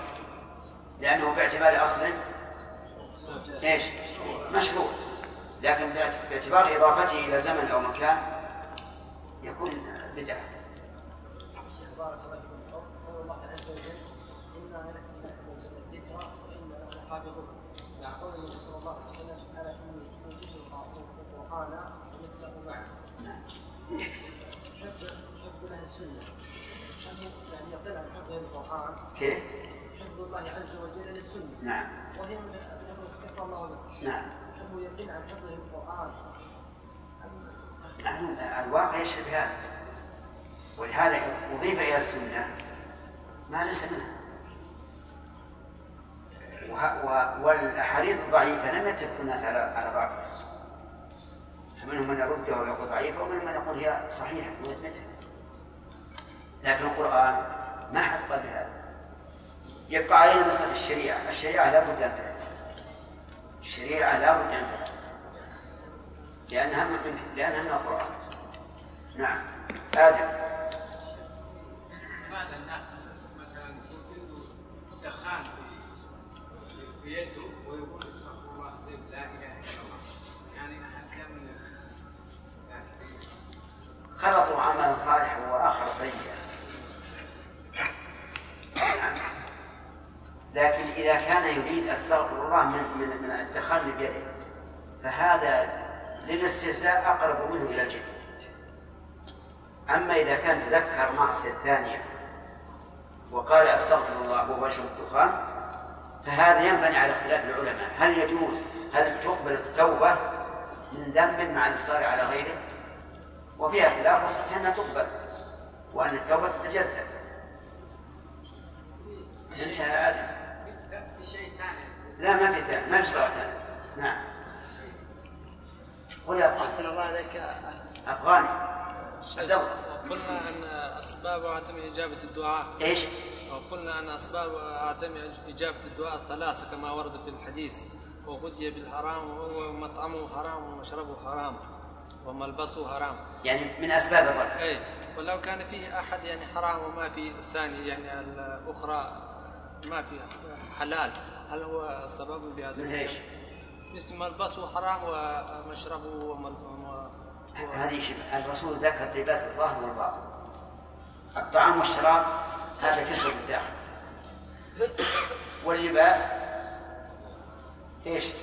لأنه باعتبار اصله إيش؟ مشروع. لكن باعتبار إضافته إلى زمن أو مكان يكون بدعة. بارك الله فيكم. قول الله عز وجل انا نحن نحن الذكر وأنا له حافظون. حفظ كيف؟ حفظ الله عز وجل للسنة. نعم. وهي من كفر الله نعم. هو يقل عن ام نحن الواقع يشهد هذا. ولهذا أضيف إلى السنة ما ليس منها. والأحاديث الضعيفة لم يتفق الناس على على ضعفها. فمنهم من يردها ويقول ضعيفة ومنهم من يقول هي صحيحة. ويثبتها لكن القرآن ما حد قال بهذا يبقى علينا مسألة الشريعة. الشريعة لا بد أن تعرف الشريعة لا بد أن تعرف لأنها من لأنها من القرآن. نعم. آدم. بعض الناس مثلا يكون دخان في- يده ويقول استغفر الله لا إله إلا الله. يعني هل من يعني خلطوا عملا صالحا وآخر سيئا. لكن إذا كان يريد أستغفر الله من من من الدخان بيده فهذا للاستهزاء أقرب منه إلى الجد. أما إذا كان تذكر معصية ثانية وقال أستغفر الله وهو يشرب الدخان فهذا ينبني على اختلاف العلماء. هل يجوز؟ هل تقبل التوبة من ذنب مع الإصرار على غيره؟ وفيها خلاف والصحيح أنها تقبل وأن التوبة تتجزأ. انتهى آدم في شيء ثاني لا ما في ثاني ما في صلاة ثانية نعم. قل يا أحسن الله عليك. أفغاني. الدولة قلنا أن أسباب عدم إجابة الدعاء. إيش؟ وقلنا أن أسباب عدم إجابة الدعاء ثلاثة كما ورد في الحديث. وغذي بالحرام وهو مطعمه حرام ومشربه حرام وملبسه حرام. يعني من أسباب الرد. اي ولو كان فيه أحد يعني حرام وما في الثاني يعني الأخرى ما في حلال. هل هو سبب لهذا مثل إيش؟ مثل ملبسه حرام ومشربه ومل... و... هذه شبه الرسول ذكر لباس الظاهر والباطن. الطعام والشراب هذا كسوة الداخل واللباس إيش؟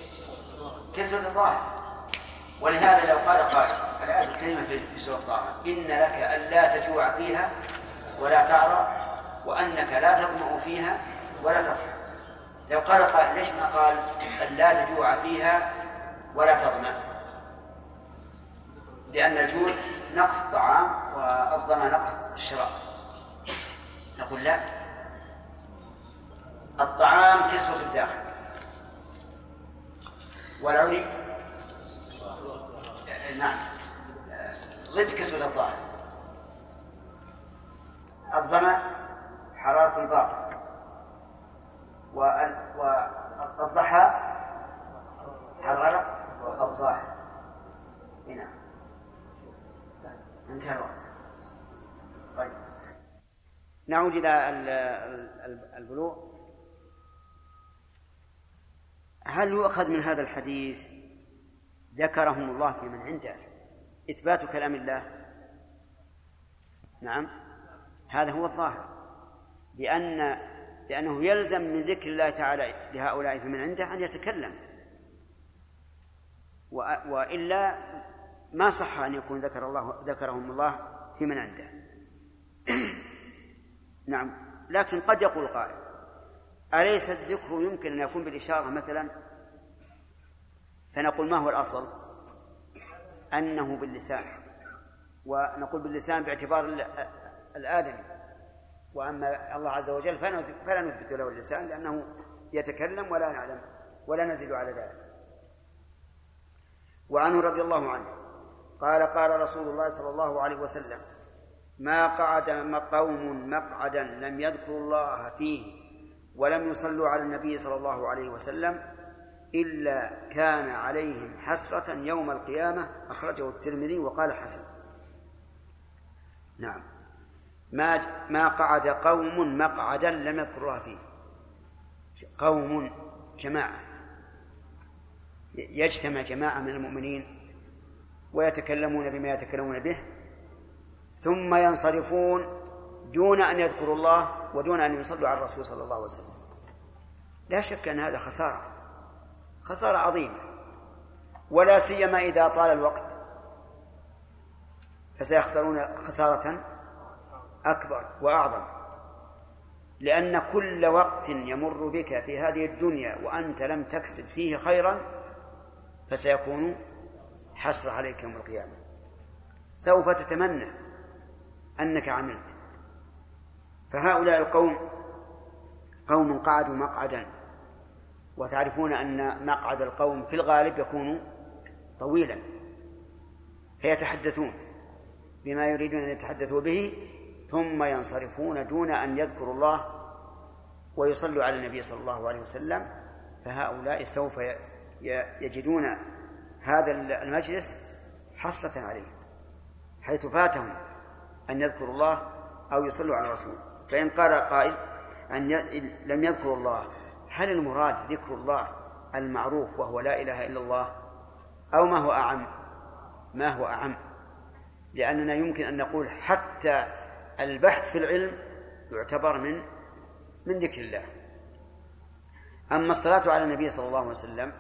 كسرة الظاهر. ولهذا لو قال قائل الآية الكريمة في سورة طه إن لك ألا تجوع فيها ولا تعرى وأنك لا تظمأ فيها ولا تضحك. لو قال قائل ليش ما قال ألا تجوع فيها ولا تظمأ لأن الجوع نقص الطعام والظمأ نقص الشراب. نقول لا. الطعام كسوة الداخل. والعري؟ نعم. ضد كسوة الظاهر. الظمأ حرارة الباطن. والضحى حرارة الظاهر نعم. انتهى الوقت. طيب. نعود إلى البلوغ. هل يؤخذ من هذا الحديث ذكرهم الله في من عنده؟ إثبات كلام الله. نعم. هذا هو الظاهر. لأن لأنه يلزم من ذكر الله تعالى لهؤلاء في من عنده أن يتكلم. وإلا ما صح أن يكون ذكر الله ذكرهم الله في من عنده. نعم. لكن قد يقول قائل أليس الذكر يمكن أن يكون بالإشارة مثلا؟ فنقول ما هو الأصل؟ أنه باللسان. ونقول باللسان باعتبار الآدمي وأما الله عز وجل فلا نثبت له اللسان لأنه يتكلم ولا نعلم ولا نزيد على ذلك. وعنه رضي الله عنه قال قال رسول الله صلى الله عليه وسلم ما قعد قوم مقعدا لم يذكروا الله فيه ولم يصلوا على النبي صلى الله عليه وسلم إلا كان عليهم حسرة يوم القيامة. أخرجه الترمذي وقال حسن. نعم. ما ما قعد قوم مقعدا لم يذكر الله فيه. قوم جماعة. يجتمع جماعة من المؤمنين ويتكلمون بما يتكلمون به ثم ينصرفون دون أن يذكروا الله ودون أن يصلوا على الرسول صلى الله عليه وسلم. لا شك أن هذا خسارة خسارة عظيمة. ولا سيما إذا طال الوقت. فسيخسرون خسارة أكبر وأعظم. لأن كل وقت يمر بك في هذه الدنيا وأنت لم تكسب فيه خيرا فسيكون حسرة عليك يوم القيامة. سوف تتمنى أنك عملت. فهؤلاء القوم قوم قعدوا مقعدا. وتعرفون أن مقعد القوم في الغالب يكون طويلا. فيتحدثون بما يريدون أن يتحدثوا به ثم ينصرفون دون أن يذكروا الله ويصلوا على النبي صلى الله عليه وسلم فهؤلاء سوف يجدون هذا المجلس حصلة عليهم حيث فاتهم أن يذكروا الله أو يصلوا على الرسول فإن قال قائل أن. لم يذكروا الله هل المراد ذكر الله المعروف وهو لا إله إلا الله أو ما هو أعم ما هو أعم لأننا يمكن أن نقول حتى البحث في العلم يعتبر من من ذكر الله. أما الصلاة على النبي صلى الله عليه وسلم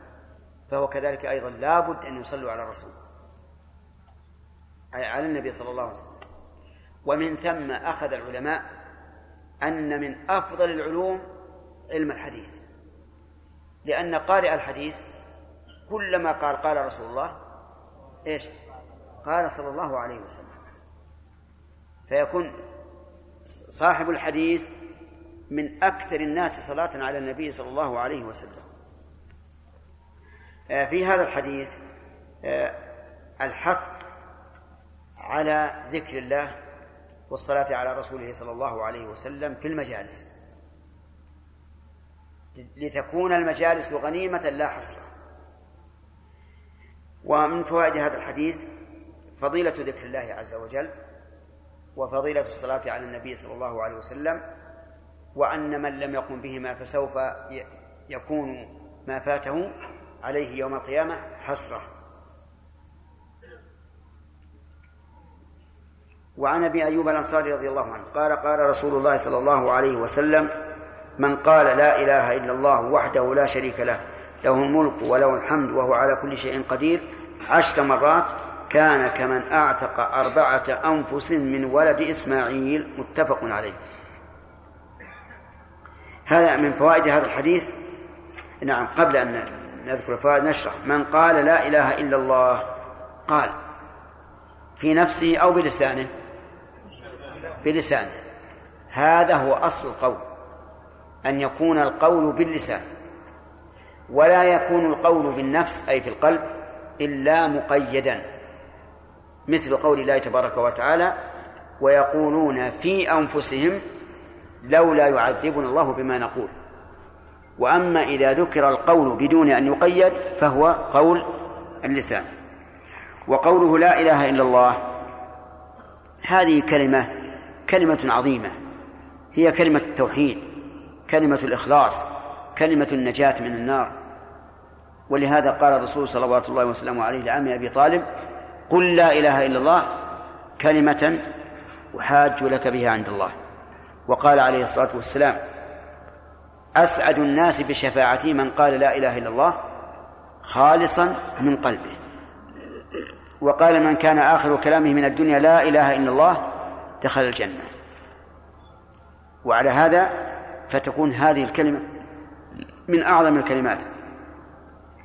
فهو كذلك أيضا لابد أن يصلوا على الرسول. أي على النبي صلى الله عليه وسلم. ومن ثم أخذ العلماء أن من أفضل العلوم علم الحديث. لأن قارئ الحديث كلما قال قال رسول الله إيش؟ قال صلى الله عليه وسلم. فيكون صاحب الحديث من أكثر الناس صلاة على النبي صلى الله عليه وسلم. آه، في هذا الحديث آه، الحث على ذكر الله والصلاة على رسوله صلى الله عليه وسلم في المجالس. لتكون المجالس غنيمة لا حصر. ومن فوائد هذا الحديث فضيلة ذكر الله عز وجل وفضيلة الصلاة على النبي صلى الله عليه وسلم وأن من لم يقم بهما فسوف يكون ما فاته عليه يوم القيامة حسرة. وعن أبي أيوب الأنصاري رضي الله عنه قال قال رسول الله صلى الله عليه وسلم من قال لا إله إلا الله وحده لا شريك له له الملك وله الحمد وهو على كل شيء قدير عشر مرات كان كمن أعتق أربعة أنفس من ولد إسماعيل متفق عليه. هذا من فوائد هذا الحديث. نعم قبل أن نذكر الفوائد نشرح. من قال لا إله إلا الله قال في نفسه أو بلسانه؟ بلسانه. هذا هو أصل القول أن يكون القول باللسان. ولا يكون القول بالنفس أي في القلب إلا مقيدا. مثل قول الله تبارك وتعالى ويقولون في أنفسهم لولا يعذبنا الله بما نقول وأما إذا ذكر القول بدون أن يقيد فهو قول اللسان. وقوله لا إله إلا الله هذه كلمة كلمة عظيمة. هي كلمة التوحيد كلمة الإخلاص كلمة النجاة من النار. ولهذا قال الرسول صلوات الله وسلامه عليه لعم أبي طالب قل لا إله إلا الله كلمة أحاج لك بها عند الله. وقال عليه الصلاة والسلام أسعد الناس بشفاعتي من قال لا إله إلا الله خالصا من قلبه. وقال من كان آخر كلامه من الدنيا لا إله إلا الله دخل الجنة. وعلى هذا فتكون هذه الكلمة من أعظم الكلمات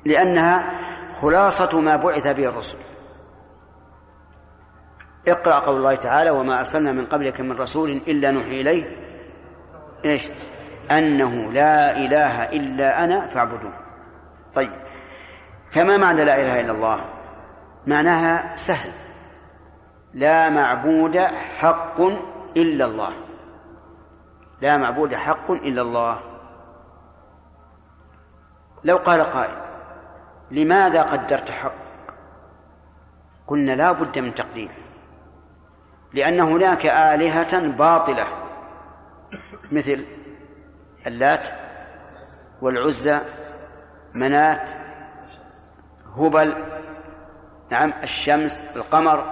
لأنها خلاصة ما بعث به الرسل. اقرأ قول الله تعالى وما أرسلنا من قبلك من رسول إلا نوحي إليه. إيش؟ أنه لا إله إلا أنا فاعبدون طيب. فما معنى لا إله إلا الله؟ معناها سهل. لا معبود حق إلا الله. لا معبود حق إلا الله. لو قال قائل لماذا قدرت حق؟ قلنا لا بد من تقديره لأن هناك آلهة باطلة مثل اللات والعزى منات هبل نعم الشمس القمر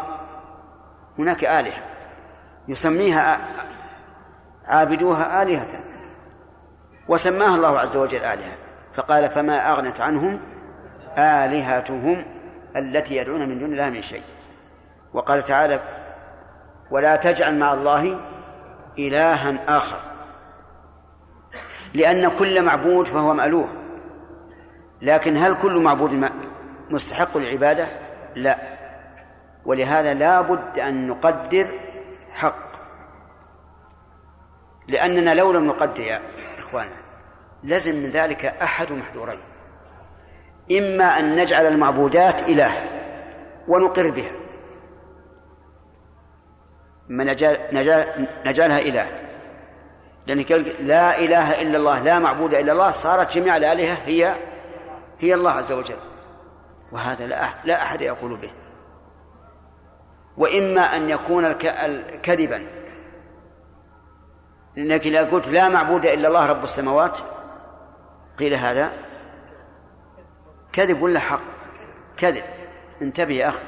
هناك آلهة يسميها عابدوها آلهة وسماها الله عز وجل آلهة فقال فما أغنت عنهم آلهتهم التي يدعون من دون الله من شيء. وقال تعالى ولا تجعل مع الله إلها آخر. لأن كل معبود فهو مألوه. لكن هل كل معبود مستحق للعبادة؟ لا. ولهذا لا بد أن نقدر حق. لأننا لو لم نقدر يا إخوانا لزم من ذلك أحد محذورين. إما أن نجعل المعبودات إله ونقر بها. إما نجعل إله. لأن لا إله إلا الله لا معبود إلا الله صارت جميع الآلهة هي هي الله عز وجل. وهذا لا لا أحد يقول به. وإما أن يكون كذبا لأنك إذا قلت لا معبود إلا الله رب السماوات قيل هذا كذب ولا حق؟ كذب. انتبه يا أخي.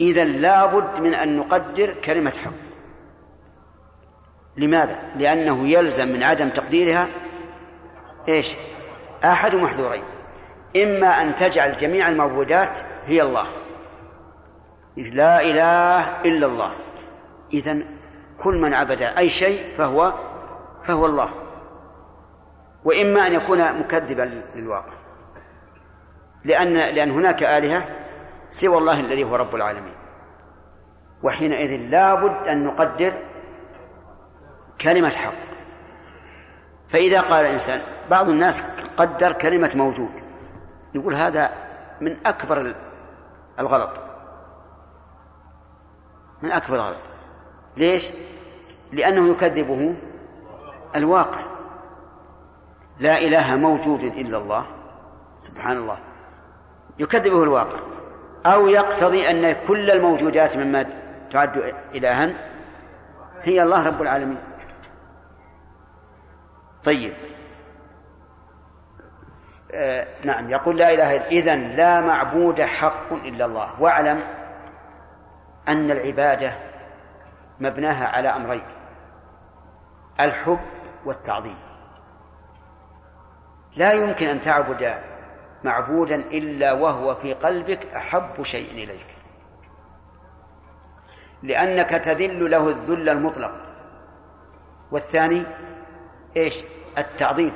إذا لابد من أن نقدر كلمة حق لماذا؟ لأنه يلزم من عدم تقديرها إيش؟ أحد محذورين إما أن تجعل جميع المعبودات هي الله. لا إله إلا الله. إذا كل من عبد أي شيء فهو فهو الله. وإما أن يكون مكذبا للواقع. لأن لأن هناك آلهة سوى الله الذي هو رب العالمين. وحينئذ لابد أن نقدر كلمة حق فإذا قال الإنسان بعض الناس قدر كلمة موجود. يقول هذا من أكبر الغلط. من أكبر الغلط. ليش؟ لأنه يكذبه الواقع. لا إله موجود إلا الله. سبحان الله. يكذبه الواقع. أو يقتضي أن كل الموجودات مما تعد إلها هي الله رب العالمين. طيب. آه نعم يقول لا إله إلا إذن لا معبود حق إلا الله. واعلم أن العبادة مبناها على أمرين الحب والتعظيم. لا يمكن أن تعبد معبودا إلا وهو في قلبك أحب شيء إليك. لأنك تذل له الذل المطلق. والثاني إيش؟ التعظيم.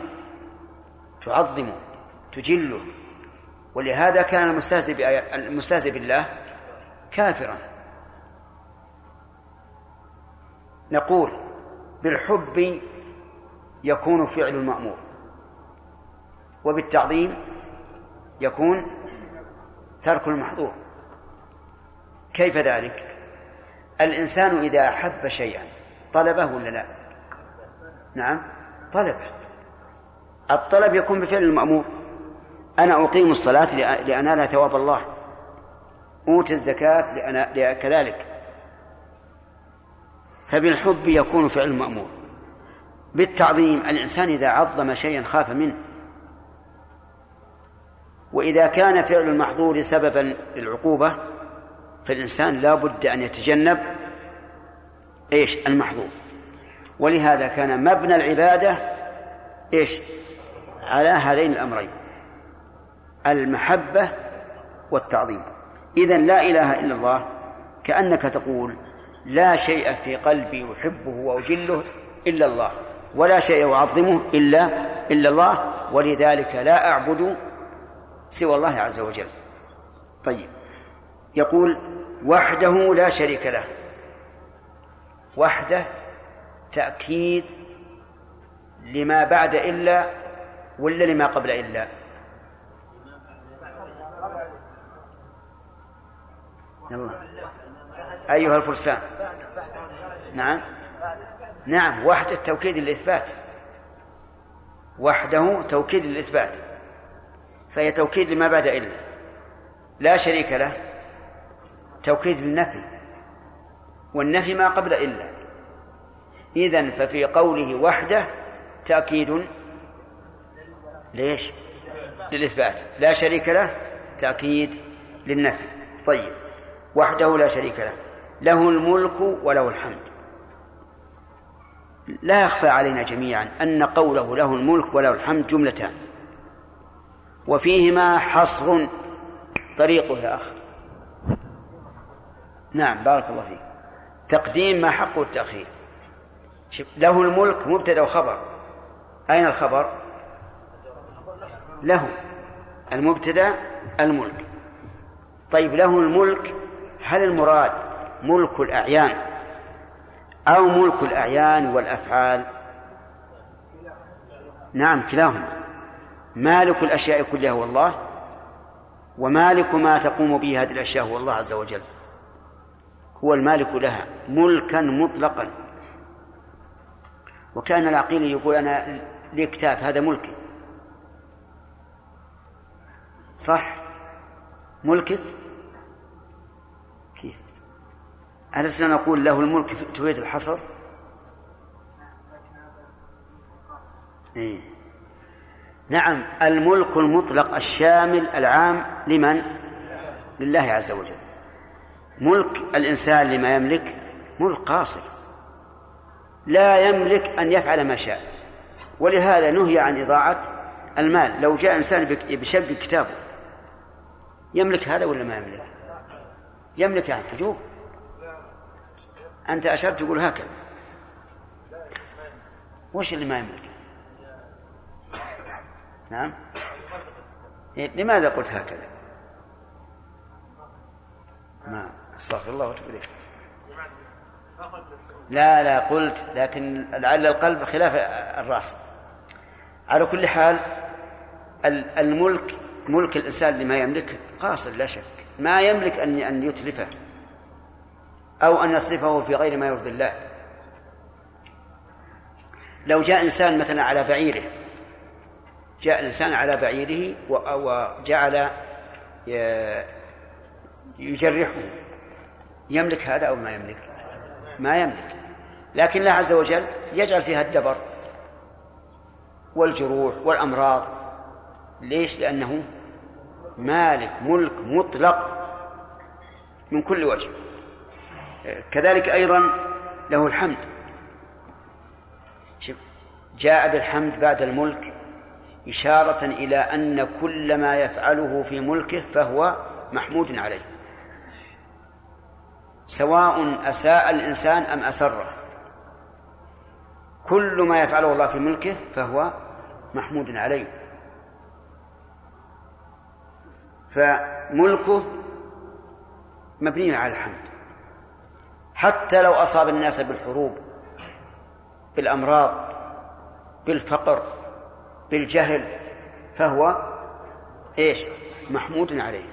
تعظمه تجله ولهذا كان المستهزئ المستهزئ بالله كافرا. نقول بالحب يكون فعل المأمور. وبالتعظيم يكون ترك المحظور. كيف ذلك؟ الإنسان إذا أحب شيئا طلبه ولا لا؟ نعم طلبه. الطلب يكون بفعل المأمور. أنا أقيم الصلاة لأنال ثواب الله. أوتي الزكاة لأنا كذلك فبالحب يكون فعل المأمور. بالتعظيم الإنسان إذا عظم شيئا خاف منه. وإذا كان فعل المحظور سببا للعقوبة فالإنسان لا بد أن يتجنب إيش؟ المحظور. ولهذا كان مبنى العبادة إيش؟ على هذين الأمرين المحبة والتعظيم. إذا لا إله إلا الله كأنك تقول لا شيء في قلبي أحبه وأجله إلا الله ولا شيء أعظمه إلا إلا الله ولذلك لا أعبد سوى الله عز وجل. طيب. يقول وحده لا شريك له. وحده تأكيد لما بعد إلا ولا لما قبل إلا. يلا. أيها الفرسان. نعم. نعم وحدة توكيد للإثبات. وحده توكيد للإثبات. فهي توكيد لما بعد إلا لا شريك له. توكيد للنفي. والنفي ما قبل إلا. إذن ففي قوله وحده تأكيد ليش؟ للإثبات. لا شريك له تأكيد للنفي. طيب. وحده لا شريك له. له الملك وله الحمد. لا يخفى علينا جميعا أن قوله له الملك وله الحمد جملتان. وفيهما حصر طريقه يا أخ نعم بارك الله فيك. تقديم ما حقه التأخير. له الملك مبتدأ وخبر أين الخبر؟ له. المبتدأ الملك. طيب له الملك هل المراد ملك الأعيان أو ملك الأعيان والأفعال؟ نعم كلاهما. مالك الأشياء كلها هو الله ومالك ما تقوم به هذه الأشياء هو الله عز وجل. هو المالك لها ملكا مطلقا. وكان العقيل يقول أنا لي هذا ملكي. صح؟ ملكك كيف؟ ألسنا نقول له الملك تريد الحصر؟ إيه؟ نعم الملك المطلق الشامل العام لمن؟ لله عز وجل. ملك الإنسان لما يملك ملك قاصر. لا يملك أن يفعل ما شاء. ولهذا نهي عن إضاعة المال. لو جاء إنسان بشق كتابه يملك هذا ولا ما يملك؟ يملك يعني حجوب أنت أشرت تقول هكذا. وش اللي ما يملك؟ نعم. لماذا قلت هكذا؟ ما. أستغفر الله وأتوب إليه. لا لا قلت لكن لعل القلب خلاف الرأس. على كل حال الملك ملك الإنسان لما يملكه قاصر لا شك. ما يملك أن أن يتلفه أو أن يصرفه في غير ما يرضي الله. لو جاء إنسان مثلا على بعيره جاء الإنسان على بعيره وجعل يجرحه. يملك هذا أو ما يملك؟ ما يملك. لكن الله عز وجل يجعل فيها الدبر والجروح والأمراض. ليش؟ لأنه مالك ملك مطلق من كل وجه. كذلك أيضا له الحمد. جاء بالحمد بعد الملك إشارة إلى أن كل ما يفعله في ملكه فهو محمود عليه. سواء أساء الإنسان أم أسره. كل ما يفعله الله في ملكه فهو محمود عليه. فملكه مبني على الحمد. حتى لو أصاب الناس بالحروب بالأمراض بالفقر بالجهل فهو إيش؟ محمود عليه.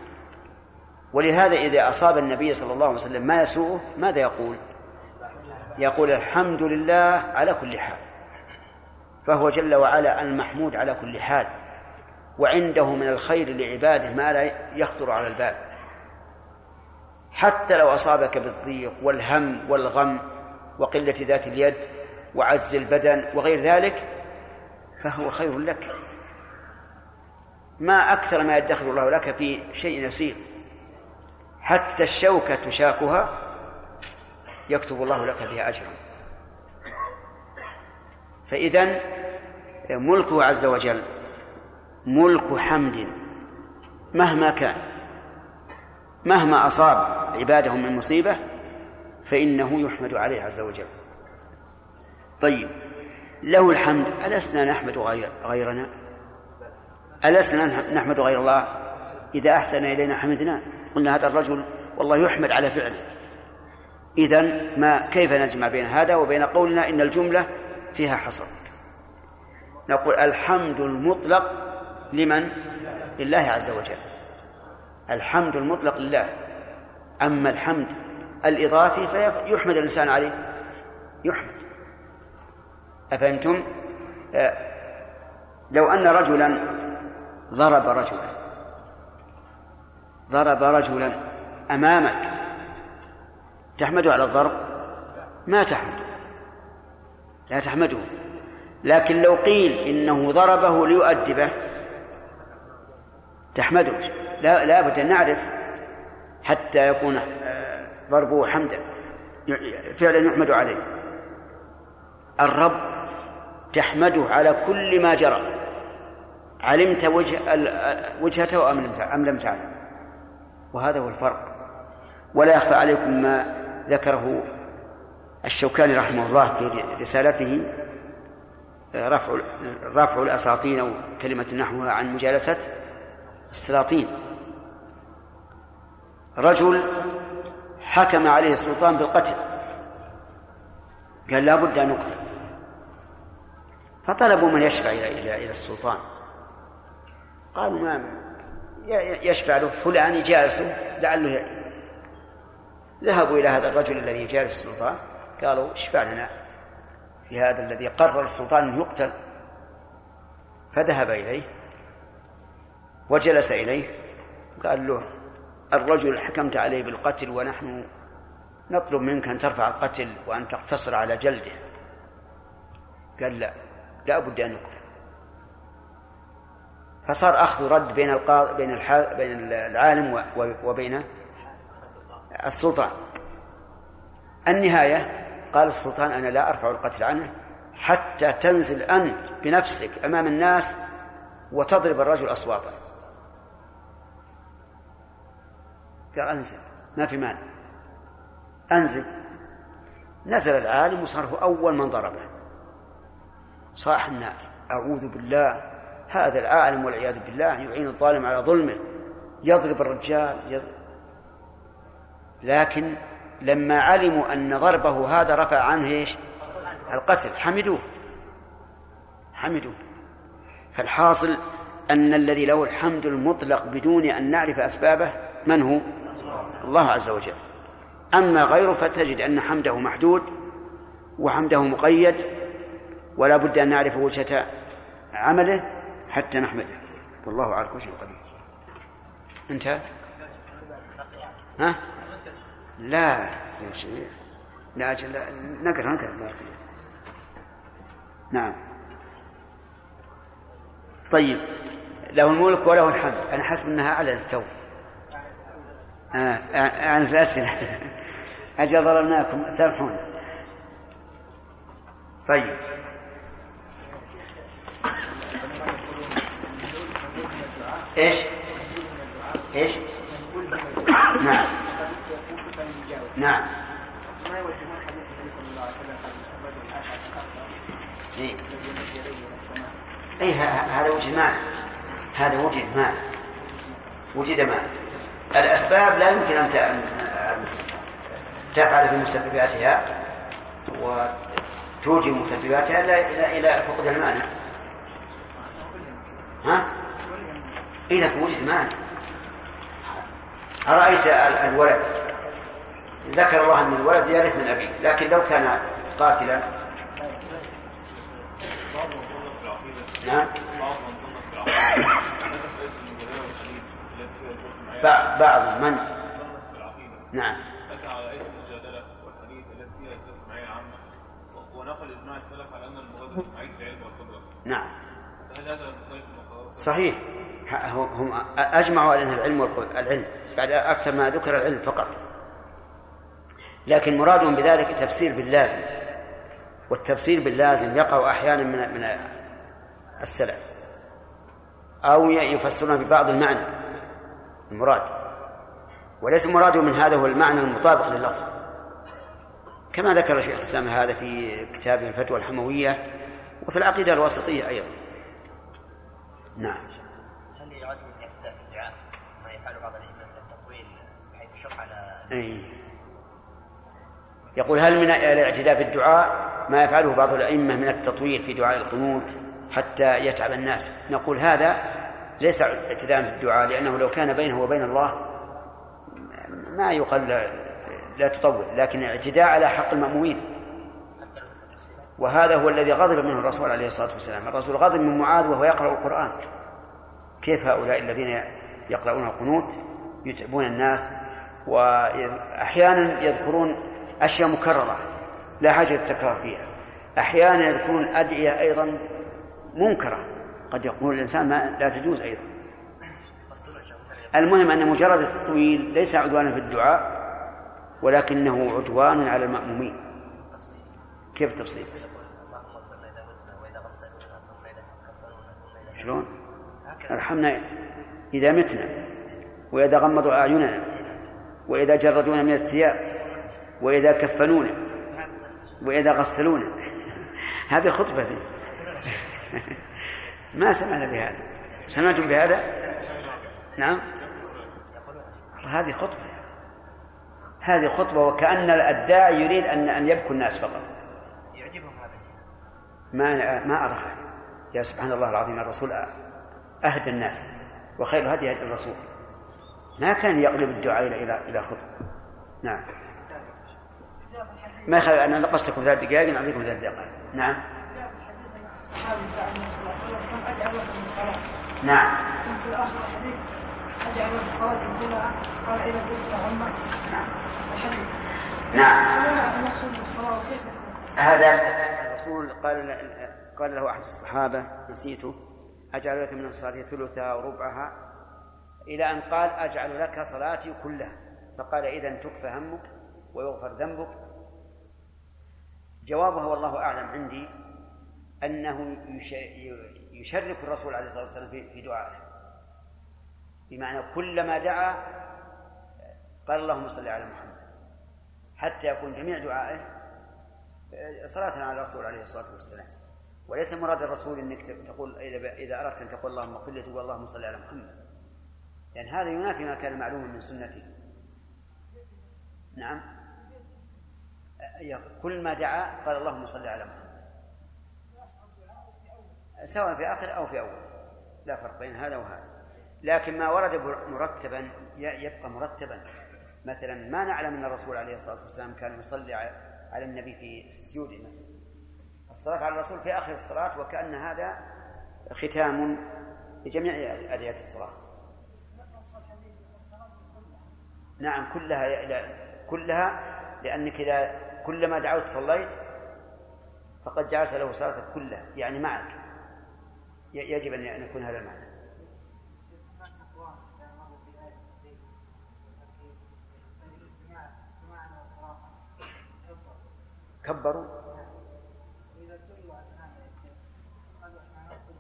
ولهذا إذا أصاب النبي صلى الله عليه وسلم ما يسوءه ماذا يقول؟ يقول الحمد لله على كل حال. فهو جل وعلا المحمود على كل حال. وعنده من الخير لعباده ما لا يخطر على البال. حتى لو أصابك بالضيق والهم والغم وقلة ذات اليد وعجز البدن وغير ذلك فهو خير لك. ما أكثر ما يدخر الله لك في شيء يسير. حتى الشوكة تشاكها يكتب الله لك بها أجرا. فإذا ملكه عز وجل ملك حمد مهما كان مهما أصاب عباده من مصيبة فإنه يحمد عليه عز وجل. طيب. له الحمد. ألسنا نحمد غير غيرنا؟ ألسنا نحمد غير الله؟ إذا أحسن إلينا حمدنا. قلنا هذا الرجل والله يحمد على فعله. إذا ما كيف نجمع بين هذا وبين قولنا إن الجملة فيها حصر؟ نقول الحمد المطلق لمن؟ لله عز وجل. الحمد المطلق لله. أما الحمد الإضافي فيحمد الإنسان عليه. يحمد. أفهمتم؟ آه، لو أن رجلا ضرب رجلا ضرب رجلا أمامك تحمده على الضرب؟ ما تحمده لا تحمده. لكن لو قيل إنه ضربه ليؤدبه تحمده. لا لا بد أن نعرف حتى يكون آه، ضربه حمدا فعلا يحمد عليه. الرب تحمده على كل ما جرى. علمت وجه وجهته أم لم تعلم؟ وهذا هو الفرق. ولا يخفى عليكم ما ذكره الشوكاني رحمه الله في رسالته رفع رفع الأساطين أو كلمة نحوها عن مجالسة السلاطين. رجل حكم عليه السلطان بالقتل. قال لا بد أن يقتل فطلبوا من يشفع إلى إلى إلى السلطان. قالوا ما يشفع له فلان جالسه لعله ذهبوا إلى هذا الرجل الذي جالس السلطان. قالوا اشفع لنا في هذا الذي قرر السلطان أن يقتل. فذهب إليه وجلس إليه. قال له الرجل حكمت عليه بالقتل ونحن نطلب منك أن ترفع القتل وأن تقتصر على جلده. قال لا. لا بد أن يقتل فصار أخذ رد بين القاضي بين. بين العالم وبين السلطان. النهاية قال السلطان أنا لا أرفع القتل عنه حتى تنزل أنت بنفسك أمام الناس وتضرب الرجل أصواتا قال أنزل. ما في مانع. أنزل. نزل العالم وصار هو أول من ضربه. صاح الناس أعوذ بالله هذا العالم والعياذ بالله يعين الظالم على ظلمه. يضرب الرجال يضرب لكن لما علموا أن ضربه هذا رفع عنه إيش؟ القتل. حمدوه. حمدوه. فالحاصل أن الذي له الحمد المطلق بدون أن نعرف أسبابه من هو؟ الله عز وجل. أما غيره فتجد أن حمده محدود وحمده مقيد ولا بد أن نعرف وجهة عمله حتى نحمده. والله على كل شيء قدير. انتهى ها؟ لا لا أجل نقرأ نقرأ. نعم. طيب له الملك وله الحمد. أنا حسب أنها على التو. آه آه أنا في الأسئلة. أجل ظلمناكم سامحونا طيب. إيش؟ إيش؟ نعم نعم إيه. اي هذا وجد معنى هذا وجد معنى وجد معنى الأسباب لا يمكن أن ت- أن تفعل في مسبباتها وتوجب مسبباتها إلا إلى فقد المعنى ها؟ إذا وجد معنى أرأيت ال- الولد؟ ذكر الله أن الولد يرث من أبيه لكن لو كان قاتلا. نعم. بعض من؟ نعم. ونقل إجماع السلف على والقدرة نعم. فهل هذا؟ صحيح. هم أجمعوا على أن العلم العلم. بعد أكثر ما ذكر العلم فقط. لكن مرادهم بذلك تفسير باللازم. والتفسير باللازم يقع أحيانا من من السلف. أو يفسرون ببعض المعنى. المراد. وليس مراده من هذا هو المعنى المطابق لللفظ. كما ذكر شيخ الإسلام هذا في كتابه الفتوى الحموية وفي العقيدة الواسطية أيضا. نعم هل يعد من الاعتداء في الدعاء ما يفعل بعض الائمه من التطويل بحيث يشق على أي. يقول هل من الاعتداء في الدعاء ما يفعله بعض الأئمة من التطويل في دعاء القنوت حتى يتعب الناس؟ نقول هذا ليس اعتداء في الدعاء لأنه لو كان بينه وبين الله ما يقال لا- لا تطول لكن اعتداء على حق المأمومين. وهذا هو الذي غضب منه الرسول عليه الصلاة والسلام. الرسول غضب من معاذ وهو يقرأ القرآن. كيف هؤلاء الذين يقرؤون القنوت يتعبون الناس وأحيانا يذكرون أشياء مكررة لا حاجة للتكرار فيها. أحيانا يذكرون أدعية أيضا منكرة قد يقول الإنسان ما لا تجوز أيضا. المهم أن مجرد التطويل ليس عدوانا في الدعاء ولكنه عدوان على المأمومين. كيف التفصيل؟ شلون؟ هكذا. أرحمنا إذا متنا وإذا غمضوا أعيننا. وإذا جردونا من الثياب وإذا كفنونا وإذا غسلونا هذه خطبة دي. ما سمعنا بهذا. سمعتم بهذا؟ نعم. هذه خطبة. هذه خطبة وكأن الداعي يريد أن أن يبكوا الناس فقط. يعجبهم هذا. ما ما أرى هذا. يا سبحان الله العظيم الرسول أهدى الناس وخير هدي هدي الرسول. ما كان يقلب الدعاء إلى إلى إلى خطبة. نعم. ما يخل أنا نقصتكم ثلاث دقائق نعطيكم ثلاث دقائق. نعم؟ نعم. في الحديث أجعل قال نعم. الحديث نعم المقصود بالصلاة هذا الرسول قال قال له أحد الصحابة نسيته أجعل لك من الصلاة ثلثها وربعها إلى أن قال أجعل لك صلاتي كلها. فقال إذا تكفى همك ويغفر ذنبك. جوابها والله أعلم عندي أنه يش- يشرك الرسول عليه الصلاة والسلام في دعائه. بمعنى كلما دعا قال اللهم صل على محمد. حتى يكون جميع دعائه صلاة على الرسول عليه الصلاة والسلام. وليس مراد الرسول إنك تقول إذا أردت أن تقول اللهم اغفر لي تقول اللهم صل على محمد. لأن هذا ينافي ما كان معلوما من سنته. نعم. كل ما دعا قال اللهم صل على محمد. سواء في آخر أو في أول. لا فرق بين هذا وهذا. لكن ما ورد مرتبا يبقى مرتبا. مثلا ما نعلم أن الرسول عليه الصلاة والسلام كان يصلي على النبي في سجوده مثلا. الصلاة على الرسول في آخر الصلاة وكأن هذا ختام لجميع ادعيه الصلاة. نعم كلها كلها لأنك إذا كلما دعوت صليت فقد جعلت له صلاتك كلها يعني معك. يجب أن يكون هذا المعنى. كبروا وإذا سئلوا عن هذا قالوا إحنا نقصد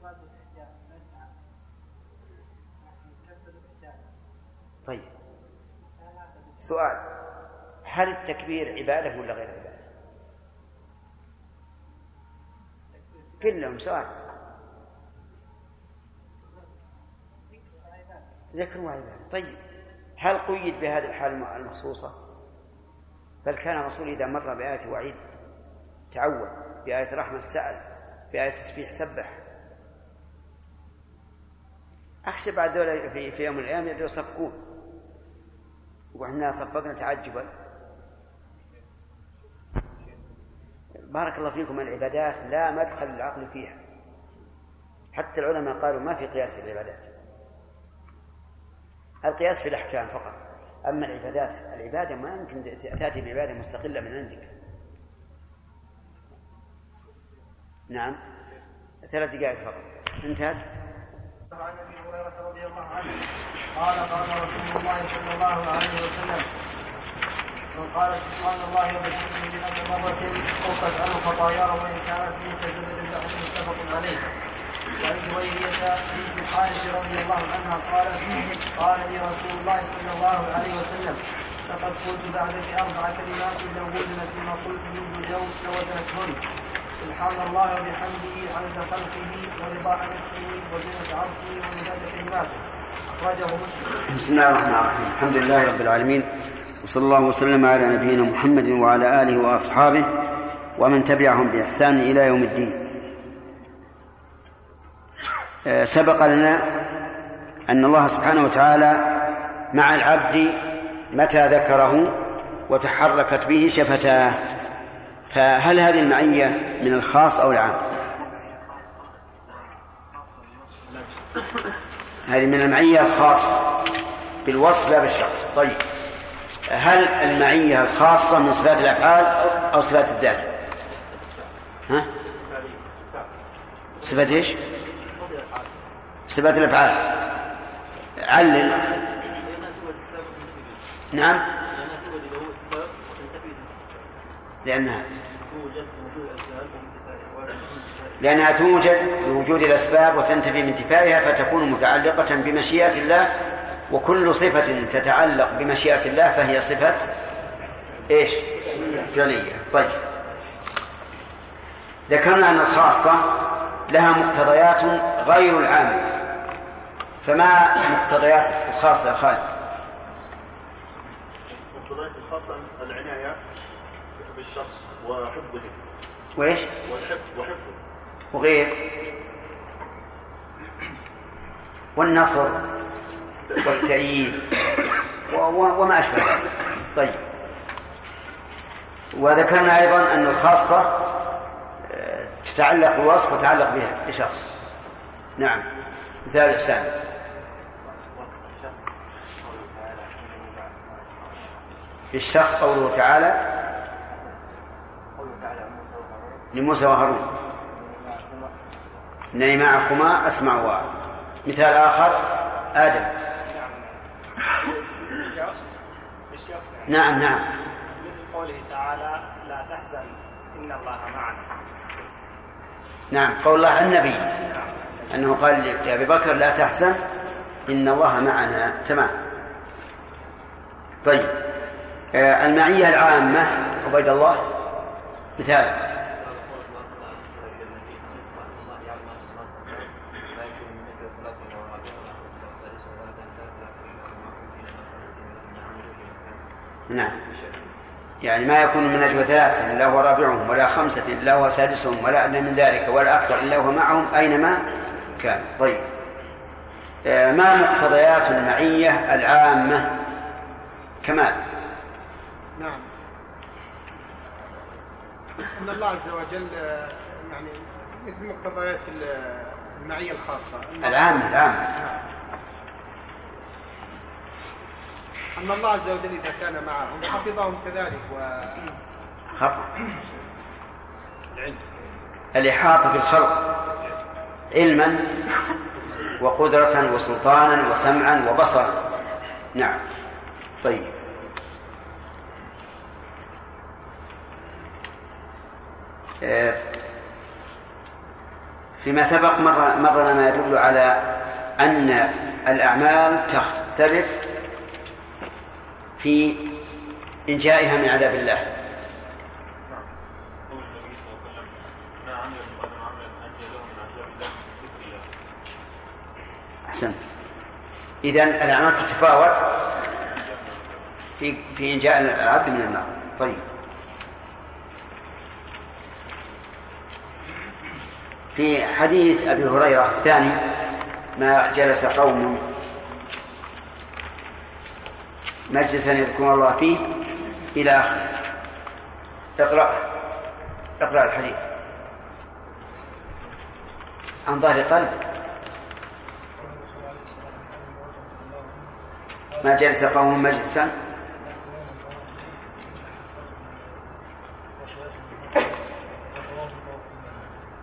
جواز الإحجام نجعل طيب سؤال هل التكبير عبادة ولا غير عبادة؟ كلهم سؤال ذكر وعبادة طيب هل قيد بهذه الحال المخصوصة؟ بل كان الرسول إذا مر بآية وعيد تعود بآية رحمة سأل بآية تسبيح سبح أخشى بعد ذلك في, في يوم من الأيام يصفقون وإحنا صفقنا تعجبا. بارك الله فيكم العبادات لا مدخل للعقل فيها. حتى العلماء قالوا ما في قياس في العبادات. القياس في الأحكام فقط. أما العبادات العبادة ما يمكن تأتي بعبادة مستقلة من عندك. نعم. ثلاث دقائق فقط. انتهت. عن أبي هريرة رضي الله عنه قال قال صلى الله عليه وسلم. من قال سبحان الله وبحمده مئة مرة حقت عنه خطاياه وإن كانت في كزبد البحر متفق عليه. وعن جويرية بنت الحارث رضي الله عنها قال قال لي رسول الله صلى الله عليه وسلم لقد قلت بعدك أربع كلمات لو وزنت بما قلت منذ اليوم لوزنتهن سبحان الله وبحمده عدد خلقه ورضاء نفسه وزنة عرشه ومداد كلماته. بسم الله الرحمن الرحيم. الحمد لله رب العالمين. وصلى الله وسلم على نبينا محمد وعلى آله وأصحابه ومن تبعهم بإحسان إلى يوم الدين. آه، سبق لنا أن الله سبحانه وتعالى مع العبد متى ذكره وتحركت به شفتاه. فهل هذه المعية من الخاص أو العام؟ هذه من المعية الخاصة. بالوصف لا بالشخص طيب. هل المعية الخاصة من صفات الأفعال أو صفات الذات؟ ها؟ صفات إيش؟ صفات الأفعال. علل. نعم. لأنها لأنها توجد بوجود الأسباب وتنتفي بانتفائها فتكون متعلقة بمشيئة الله وكل صفة تتعلق بمشيئة الله فهي صفة إيش؟ فعلية طيب ذكرنا أن الخاصة لها مقتضيات غير العامة فما مقتضيات الخاصة يا خالد؟ المقتضيات الخاصة العناية بالشخص وحفظه وإيش؟ وحفظه وغير. والنصر والتأييد وما أشبه ذلك. طيب. وذكرنا أيضا أن الخاصة آه، تتعلق بالوصف وتتعلق بها بشخص. نعم. مثال إحسان. بالشخص قوله تعالى لموسى وهارون. إنني معكما أسمع وأرى مثال آخر آدم. نعم نعم. مثل قوله تعالى لا تحزن إن الله معنا. نعم قول الله عن النبي. أنه قال لأبي بكر لا تحزن إن الله معنا. تمام. طيب. آه، المعية العامة عبيد الله مثال نعم. يعني ما يكون من نجوى ثلاثة إلا هو رابعهم ولا خمسة إلا هو سادسهم ولا أدنى من ذلك ولا أكثر إلا هو معهم أينما كان. طيب. آه، ما مقتضيات المعية العامة؟ كمال. نعم. أن الله عز وجل آه، يعني مثل مقتضيات ال- المعية الخاصة. العامة العامة. نعم. أن الله عز وجل إذا كان معهم. حفظهم كذلك و خطأ الإحاطة بالخلق علما وقدرة وسلطانا وسمعا وبصرا. نعم. طيب. آه، فيما سبق مر مر لنا يدل على أن الأعمال تختلف في إنجائها من عذاب الله. أحسنت. إذا الأعمال تتفاوت في في إنجاء العبد من النار. طيب. في حديث أبي هريرة الثاني ما جلس قوم مجلسا يذكرون الله فيه إلى آخره. اقرأ. اقرأ الحديث. عن ظهر قلب ما جلس قوم مجلسا.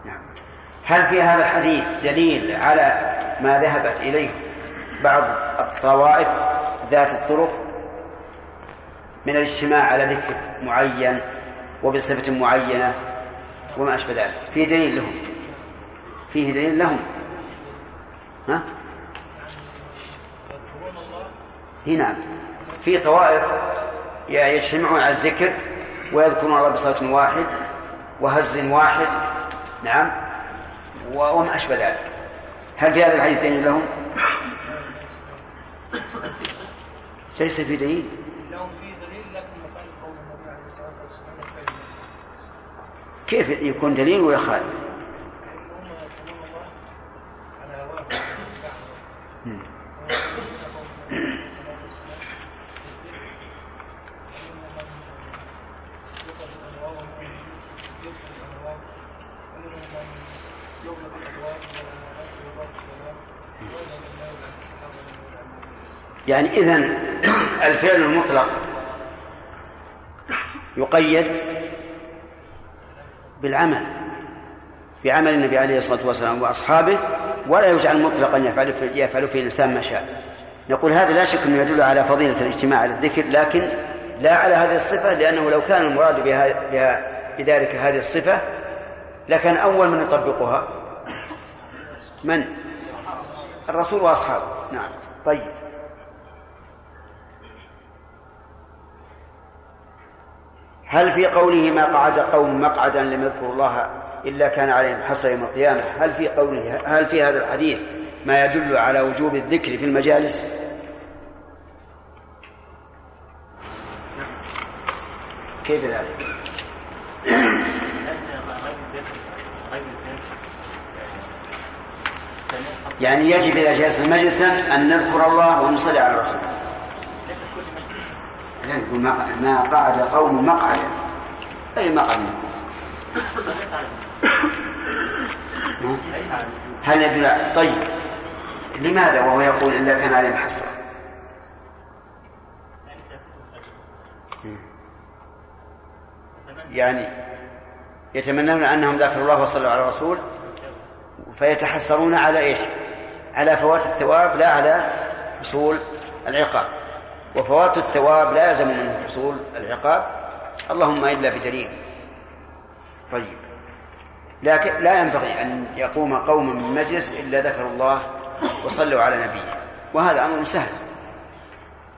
نعم. هل في هذا الحديث دليل على ما ذهبت إليه بعض الطوائف ذات الطرق؟ من الاجتماع على ذكر معين وبصفة معينة وما أشبه ذلك. فيه دليل لهم. فيه دليل لهم. ها؟ هنا نعم. في طوائف يجتمعون على الذكر ويذكرون الله بصوت واحد وهز واحد. نعم. وما أشبه ذلك. هل في هذا الحديث دليل لهم؟ ليس في دليل لهم في دليل لكن مخالف قول النبي عليه الصلاه والسلام كيف يكون دليل ويخالف؟ يعني إذن الفعل المطلق يقيد بالعمل بعمل النبي عليه الصلاة والسلام وأصحابه ولا يجعل مطلقا يفعل في يفعل فيه الإنسان ما شاء. نقول هذا لا شك أنه يدل على فضيلة الاجتماع على الذكر لكن لا على هذه الصفة لأنه لو كان المراد بها بها بذلك هذه الصفة لكان أول من يطبقها. من؟ الرسول وأصحابه. نعم. طيب. هل في قوله ما قعد قوم مقعدا لم يذكروا الله إلا كان عليهم حصى يوم القيامة؟ هل في قوله هل في هذا الحديث ما يدل على وجوب الذكر في المجالس؟ كيف ذلك؟ يعني يجب إذا جلسنا مجلسا أن نذكر الله ونصلي على الرسول يقول ما قعد قوم مقعدا أي مقعد هل يدل طيب. لماذا وهو يقول إلا كان عليهم حسرة؟ يعني يتمنون أنهم ذكروا الله وصلوا على الرسول فيتحسرون على إيش؟ على فوات الثواب لا على حصول العقاب. وفوات الثواب لا يلزم منه حصول العقاب. اللهم إلا بدليل. طيب. لكن لا ينبغي أن يقوم قوم من مجلس إلا ذكروا الله وصلوا على نبيه. وهذا أمر سهل.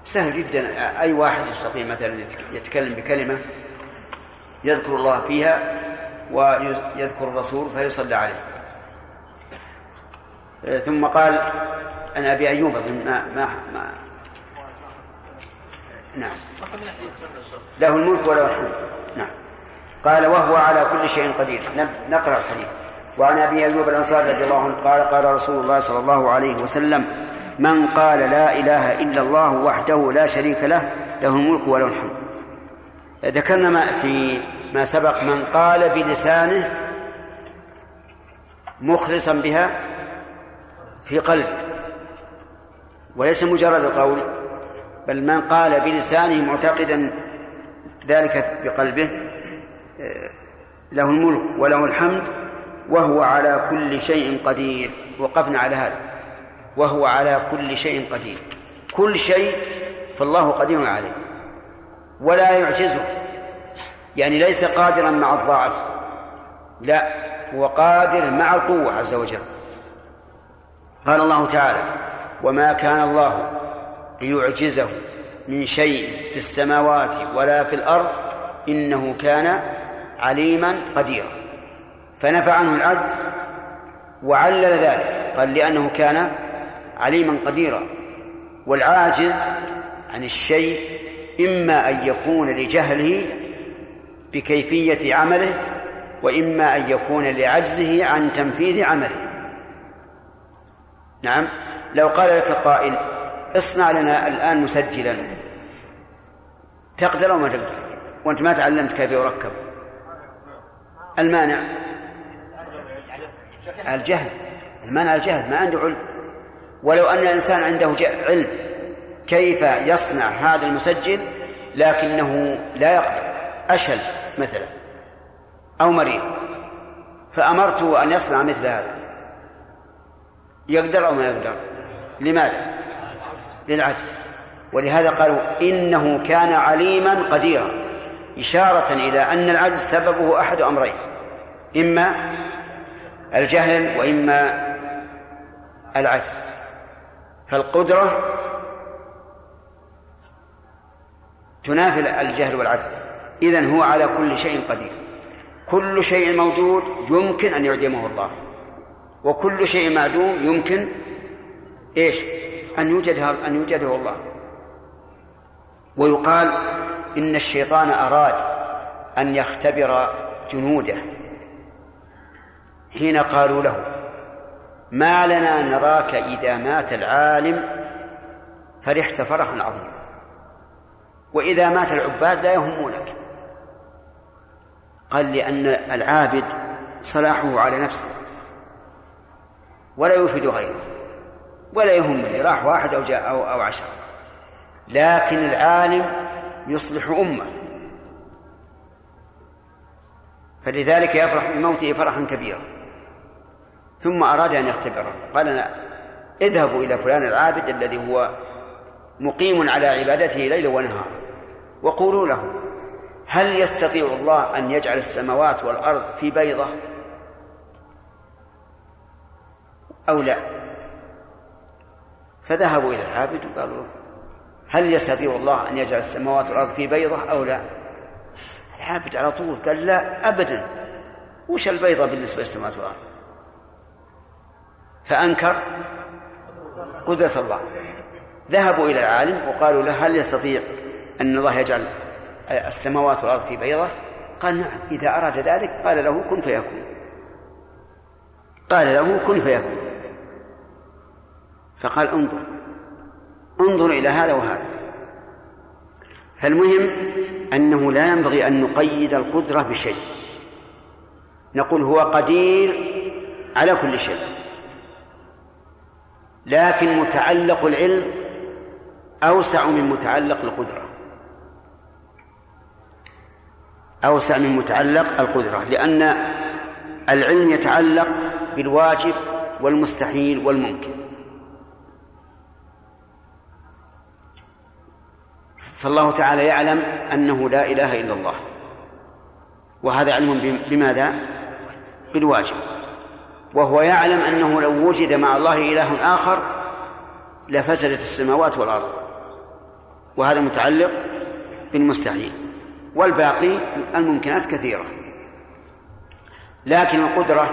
سهل جدا. أي واحد يستطيع مثلا يتكلم بكلمة يذكر الله فيها ويذكر الرسول فيصلى عليه. ثم قال عن أبي أيوب ما ما, ما نعم. له الملك وله الحمد. نعم. قال وهو على كل شيء قدير. نقرأ الحديث. وعن أبي أيوب الانصاري رضي الله عنه قال قال رسول الله صلى الله عليه وسلم من قال لا إله إلا الله وحده لا شريك له له الملك وله الحمد. ذكرنا ما في ما سبق من قال بلسانه مخلصا بها في قلبه. وليس مجرد القول. بل من قال بلسانه معتقدا ذلك بقلبه له الملك وله الحمد وهو على كل شيء قدير. وقفنا على هذا. وهو على كل شيء قدير. كل شيء فالله قدير عليه. ولا يعجزه. يعني ليس قادرا مع الضعف. لا هو قادر مع القوة عز وجل. قال الله تعالى وما كان الله ليعجزه من شيء في السماوات ولا في الأرض إنه كان عليما قديرا. فنفى عنه العجز وعلل ذلك. قال لأنه كان عليما قديرا. والعاجز عن الشيء إما أن يكون لجهله بكيفية عمله وإما أن يكون لعجزه عن تنفيذ عمله. نعم. لو قال لك قائل اصنع لنا الآن مسجلا. تقدر أو ما تقدر؟ وأنت ما تعلمت كيف يركب. المانع. الجهل. المانع الجهل ما عنده علم. ولو أن الإنسان عنده علم كيف يصنع هذا المسجل لكنه لا يقدر. أشل مثلا. أو مريض. فأمرته أن يصنع مثل هذا. يقدر أو ما يقدر؟ لماذا؟ للعجز ولهذا قالوا إنه كان عليما قديرا إشارة إلى أن العجز سببه أحد أمرين إما الجهل وإما العجز فالقدرة تنافي الجهل والعجز إذن هو على كل شيء قدير. كل شيء موجود يمكن أن يعدمه الله وكل شيء معدوم يمكن إيش؟ أن يوجد أن يوجده الله. ويقال إن الشيطان أراد أن يختبر جنوده. حين قالوا له ما لنا نراك إذا مات العالم فرحت فرحا عظيما. وإذا مات العباد لا يهمونك. قال لأن العابد صلاحه على نفسه ولا يفيد غيره. ولا يهمني راح واحد أو جاء أو, أو عشرة. لكن العالم يصلح أمة. فلذلك يفرح بموته فرحا كبيرا. ثم أراد أن يختبره. قال لا اذهبوا إلى فلان العابد الذي هو مقيم على عبادته ليلا ونهارا. وقولوا له هل يستطيع الله أن يجعل السماوات والأرض في بيضة؟ أو لا. فذهبوا إلى العابد وقالوا هل يستطيع الله أن يجعل السماوات والأرض في بيضة أو لا؟ العابد على طول قال لا أبدا. وش البيضة بالنسبة للسماوات والأرض؟ فأنكر قدرة الله. ذهبوا إلى العالم وقالوا له هل يستطيع أن الله يجعل السماوات والأرض في بيضة؟ قال نعم إذا أراد ذلك قال له كن فيكون. قال له كن فيكون. فقال انظر انظر إلى هذا وهذا. فالمهم أنه لا ينبغي أن نقيد القدرة بشيء. نقول هو قدير على كل شيء. لكن متعلق العلم أوسع من متعلق القدرة. أوسع من متعلق القدرة لأن العلم يتعلق بالواجب والمستحيل والممكن. فالله تعالى يعلم أنه لا إله إلا الله. وهذا علم بماذا؟ بالواجب. وهو يعلم أنه لو وجد مع الله إله آخر لفسدت السماوات والأرض. وهذا متعلق بالمستحيل. والباقي الممكنات كثيرة. لكن القدرة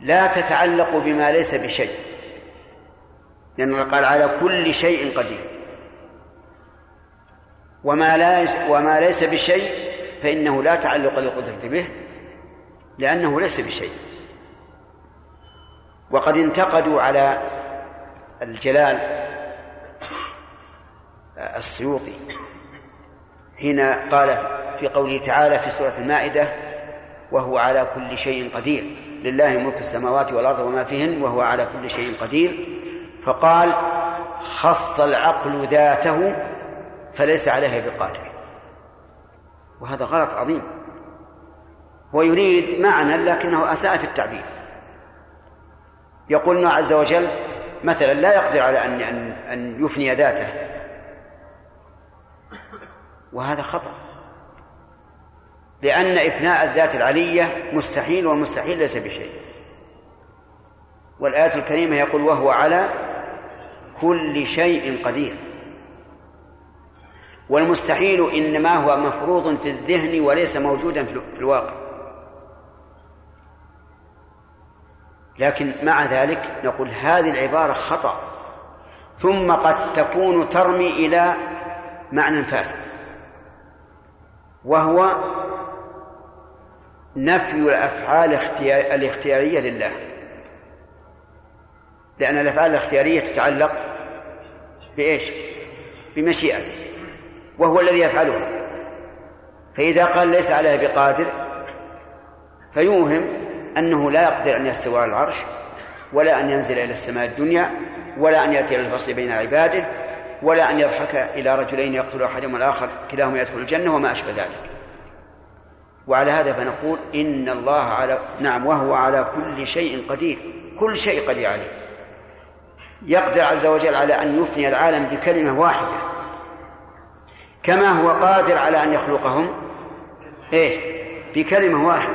لا تتعلق بما ليس بشيء. لأنه قال على كل شيء قدير. وما لا وما ليس بشيء فإنه لا تعلق للقدرة به لأنه ليس بشيء. وقد انتقدوا على الجلال السيوطي حين قال في قوله تعالى في سورة المائدة وهو على كل شيء قدير لله ملك السماوات والأرض وما فيهن وهو على كل شيء قدير فقال خص العقل ذاته فليس عليها بقادر. وهذا غلط عظيم. ويريد معنى لكنه أساء في التعبير يقول الله عز وجل مثلا لا يقدر على أن أن أن يفني ذاته. وهذا خطأ. لأن إفناء الذات العلية مستحيل والمستحيل ليس بشيء. والآية الكريمة يقول وهو على كل شيء قدير. والمستحيل إنما هو مفروض في الذهن وليس موجودا في الواقع. لكن مع ذلك نقول هذه العبارة خطأ. ثم قد تكون ترمي إلى معنى فاسد. وهو نفي الأفعال الاختيارية لله. لأن الأفعال الاختيارية تتعلق بإيش؟ بمشيئته. وهو الذي يفعلها فإذا قال ليس عليها بقادر فيوهم أنه لا يقدر أن يستوى على العرش ولا أن ينزل إلى السماء الدنيا ولا أن يأتي إلى الفصل بين عباده ولا أن يضحك إلى رجلين يقتل أحدهما الآخر كلاهما يدخل الجنة وما أشبه ذلك. وعلى هذا فنقول إن الله على نعم وهو على كل شيء قدير كل شيء قدير عليه. يقدر عز وجل على أن يفني العالم بكلمة واحدة. كما هو قادر على أن يخلقهم إيه؟ بكلمة واحدة.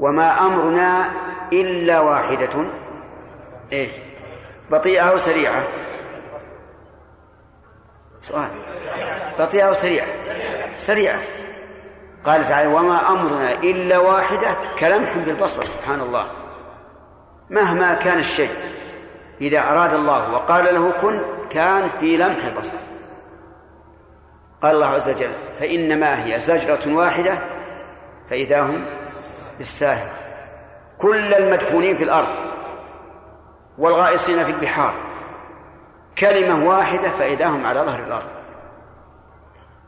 وما أمرنا إلا واحدة. إيه؟ بطيئة أو سريعة؟ سؤال. بطيئة أو سريعة؟ سريعة. قال تعالى وما أمرنا إلا واحدة. كلمح بالبصر سبحان الله. مهما كان الشيء إذا أراد الله وقال له كن كان في لمح البصر. قال الله عز وجل فإنما هي زجرة واحدة فإذا هم بالساهل. كل المدفونين في الأرض والغائصين في البحار كلمة واحدة فإذا هم على ظهر الأرض.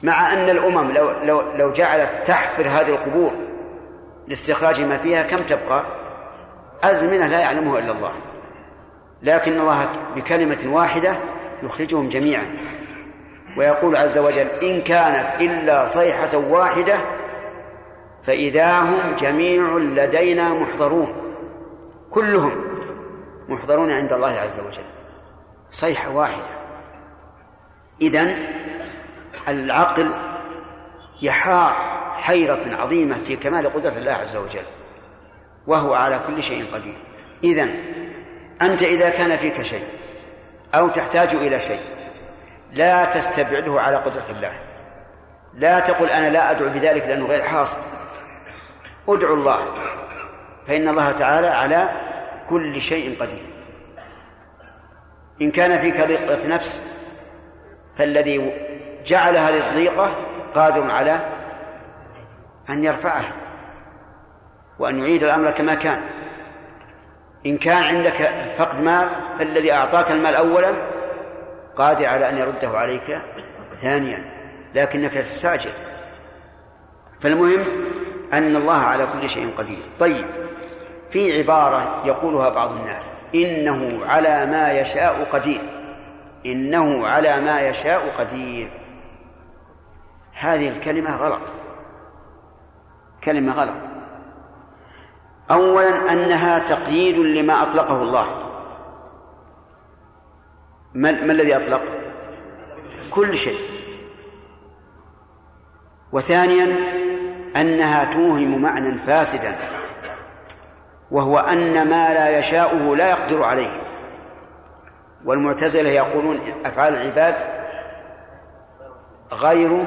مع أن الأمم لو, لو, لو جعلت تحفر هذه القبور لاستخراج ما فيها كم تبقى؟ أزمنة لا يعلمها إلا الله. لكن الله بكلمة واحدة يخرجهم جميعا. ويقول عز وجل إن كانت إلا صيحة واحدة فإذا هم جميع لدينا محضرون. كلهم محضرون عند الله عز وجل. صيحة واحدة. إذن العقل يحار حيرة عظيمة في كمال قدرة الله عز وجل وهو على كل شيء قدير. إذن أنت إذا كان فيك شيء أو تحتاج إلى شيء لا تستبعده على قدرة الله. لا تقل أنا لا أدعو بذلك لأنه غير حاصل. ادعو الله. فإن الله تعالى على كل شيء قدير. إن كان فيك ضيقة نفس فالذي جعل هذه الضيقة قادر على أن يرفعها وأن يعيد الأمر كما كان. إن كان عندك فقد مال فالذي أعطاك المال أولا قادر على أن يرده عليك ثانيا لكنك تستعجل فالمهم أن الله على كل شيء قدير. طيب في عبارة يقولها بعض الناس إنه على ما يشاء قدير. إنه على ما يشاء قدير. هذه الكلمة غلط. كلمة غلط. أولا أنها تقييد لما أطلقه الله. ما, ما الذي أطلق؟ كل شيء. وثانيا أنها توهم معنى فاسدا وهو أن ما لا يشاؤه لا يقدر عليه. والمعتزلة يقولون أفعال العباد غير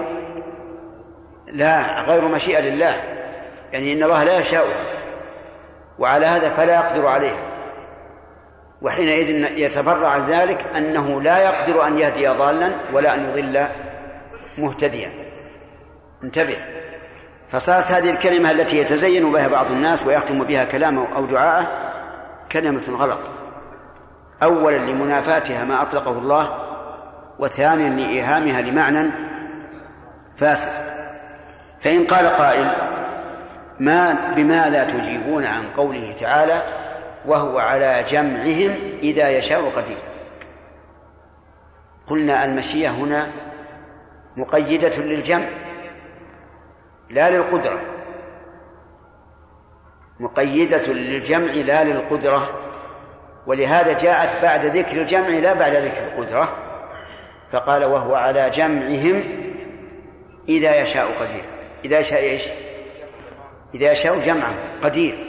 لا غير مشيئة لله يعني إن الله لا يشاؤها وعلى هذا فلا يقدر عليها وحينئذ يتبرع عن ذلك أنه لا يقدر أن يهدي ضالا ولا أن يضل مهتديا. انتبه. فصارت هذه الكلمة التي يتزين بها بعض الناس ويختم بها كلامه أو دعاءه كلمة غلط. أولا لمنافاتها ما أطلقه الله وثانيا لإيهامها لمعنى فاسد. فإن قال قائل ما بماذا تجيبون عن قوله تعالى وهو على جمعهم إذا يشاء قدير. قلنا المشيئة هنا مقيدة للجمع لا للقدرة. مقيدة للجمع لا للقدرة. ولهذا جاءت بعد ذكر الجمع لا بعد ذكر القدرة. فقال وهو على جمعهم إذا يشاء قدير. إذا شاء إيش؟ إذا يشاء جمعه قدير.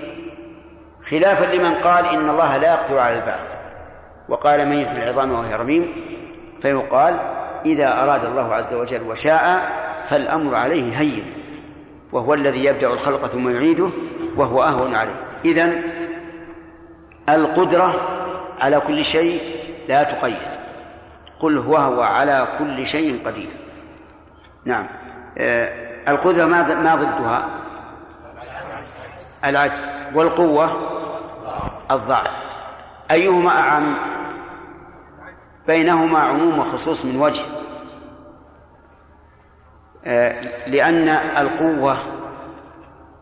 خلافا لمن قال إن الله لا يقدر على البعث. وقال من يحيي العظام وهي رميم فيقال إذا أراد الله عز وجل وشاء فالأمر عليه هين وهو الذي يبدأ الخلق ثم يعيده وهو أهون عليه. إذن القدرة على كل شيء لا تقيد. قل هو هو على كل شيء قدير. نعم. آه القدرة ما ما ضدها؟ العجز. والقوة؟ الضعف أيهما أعم؟ بينهما عموم وخصوص من وجه. آه، لأن القوة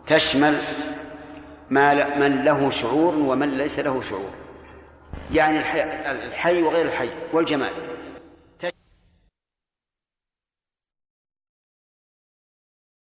تشمل ما من له شعور ومن ليس له شعور. يعني الحي وغير الحي والجمال.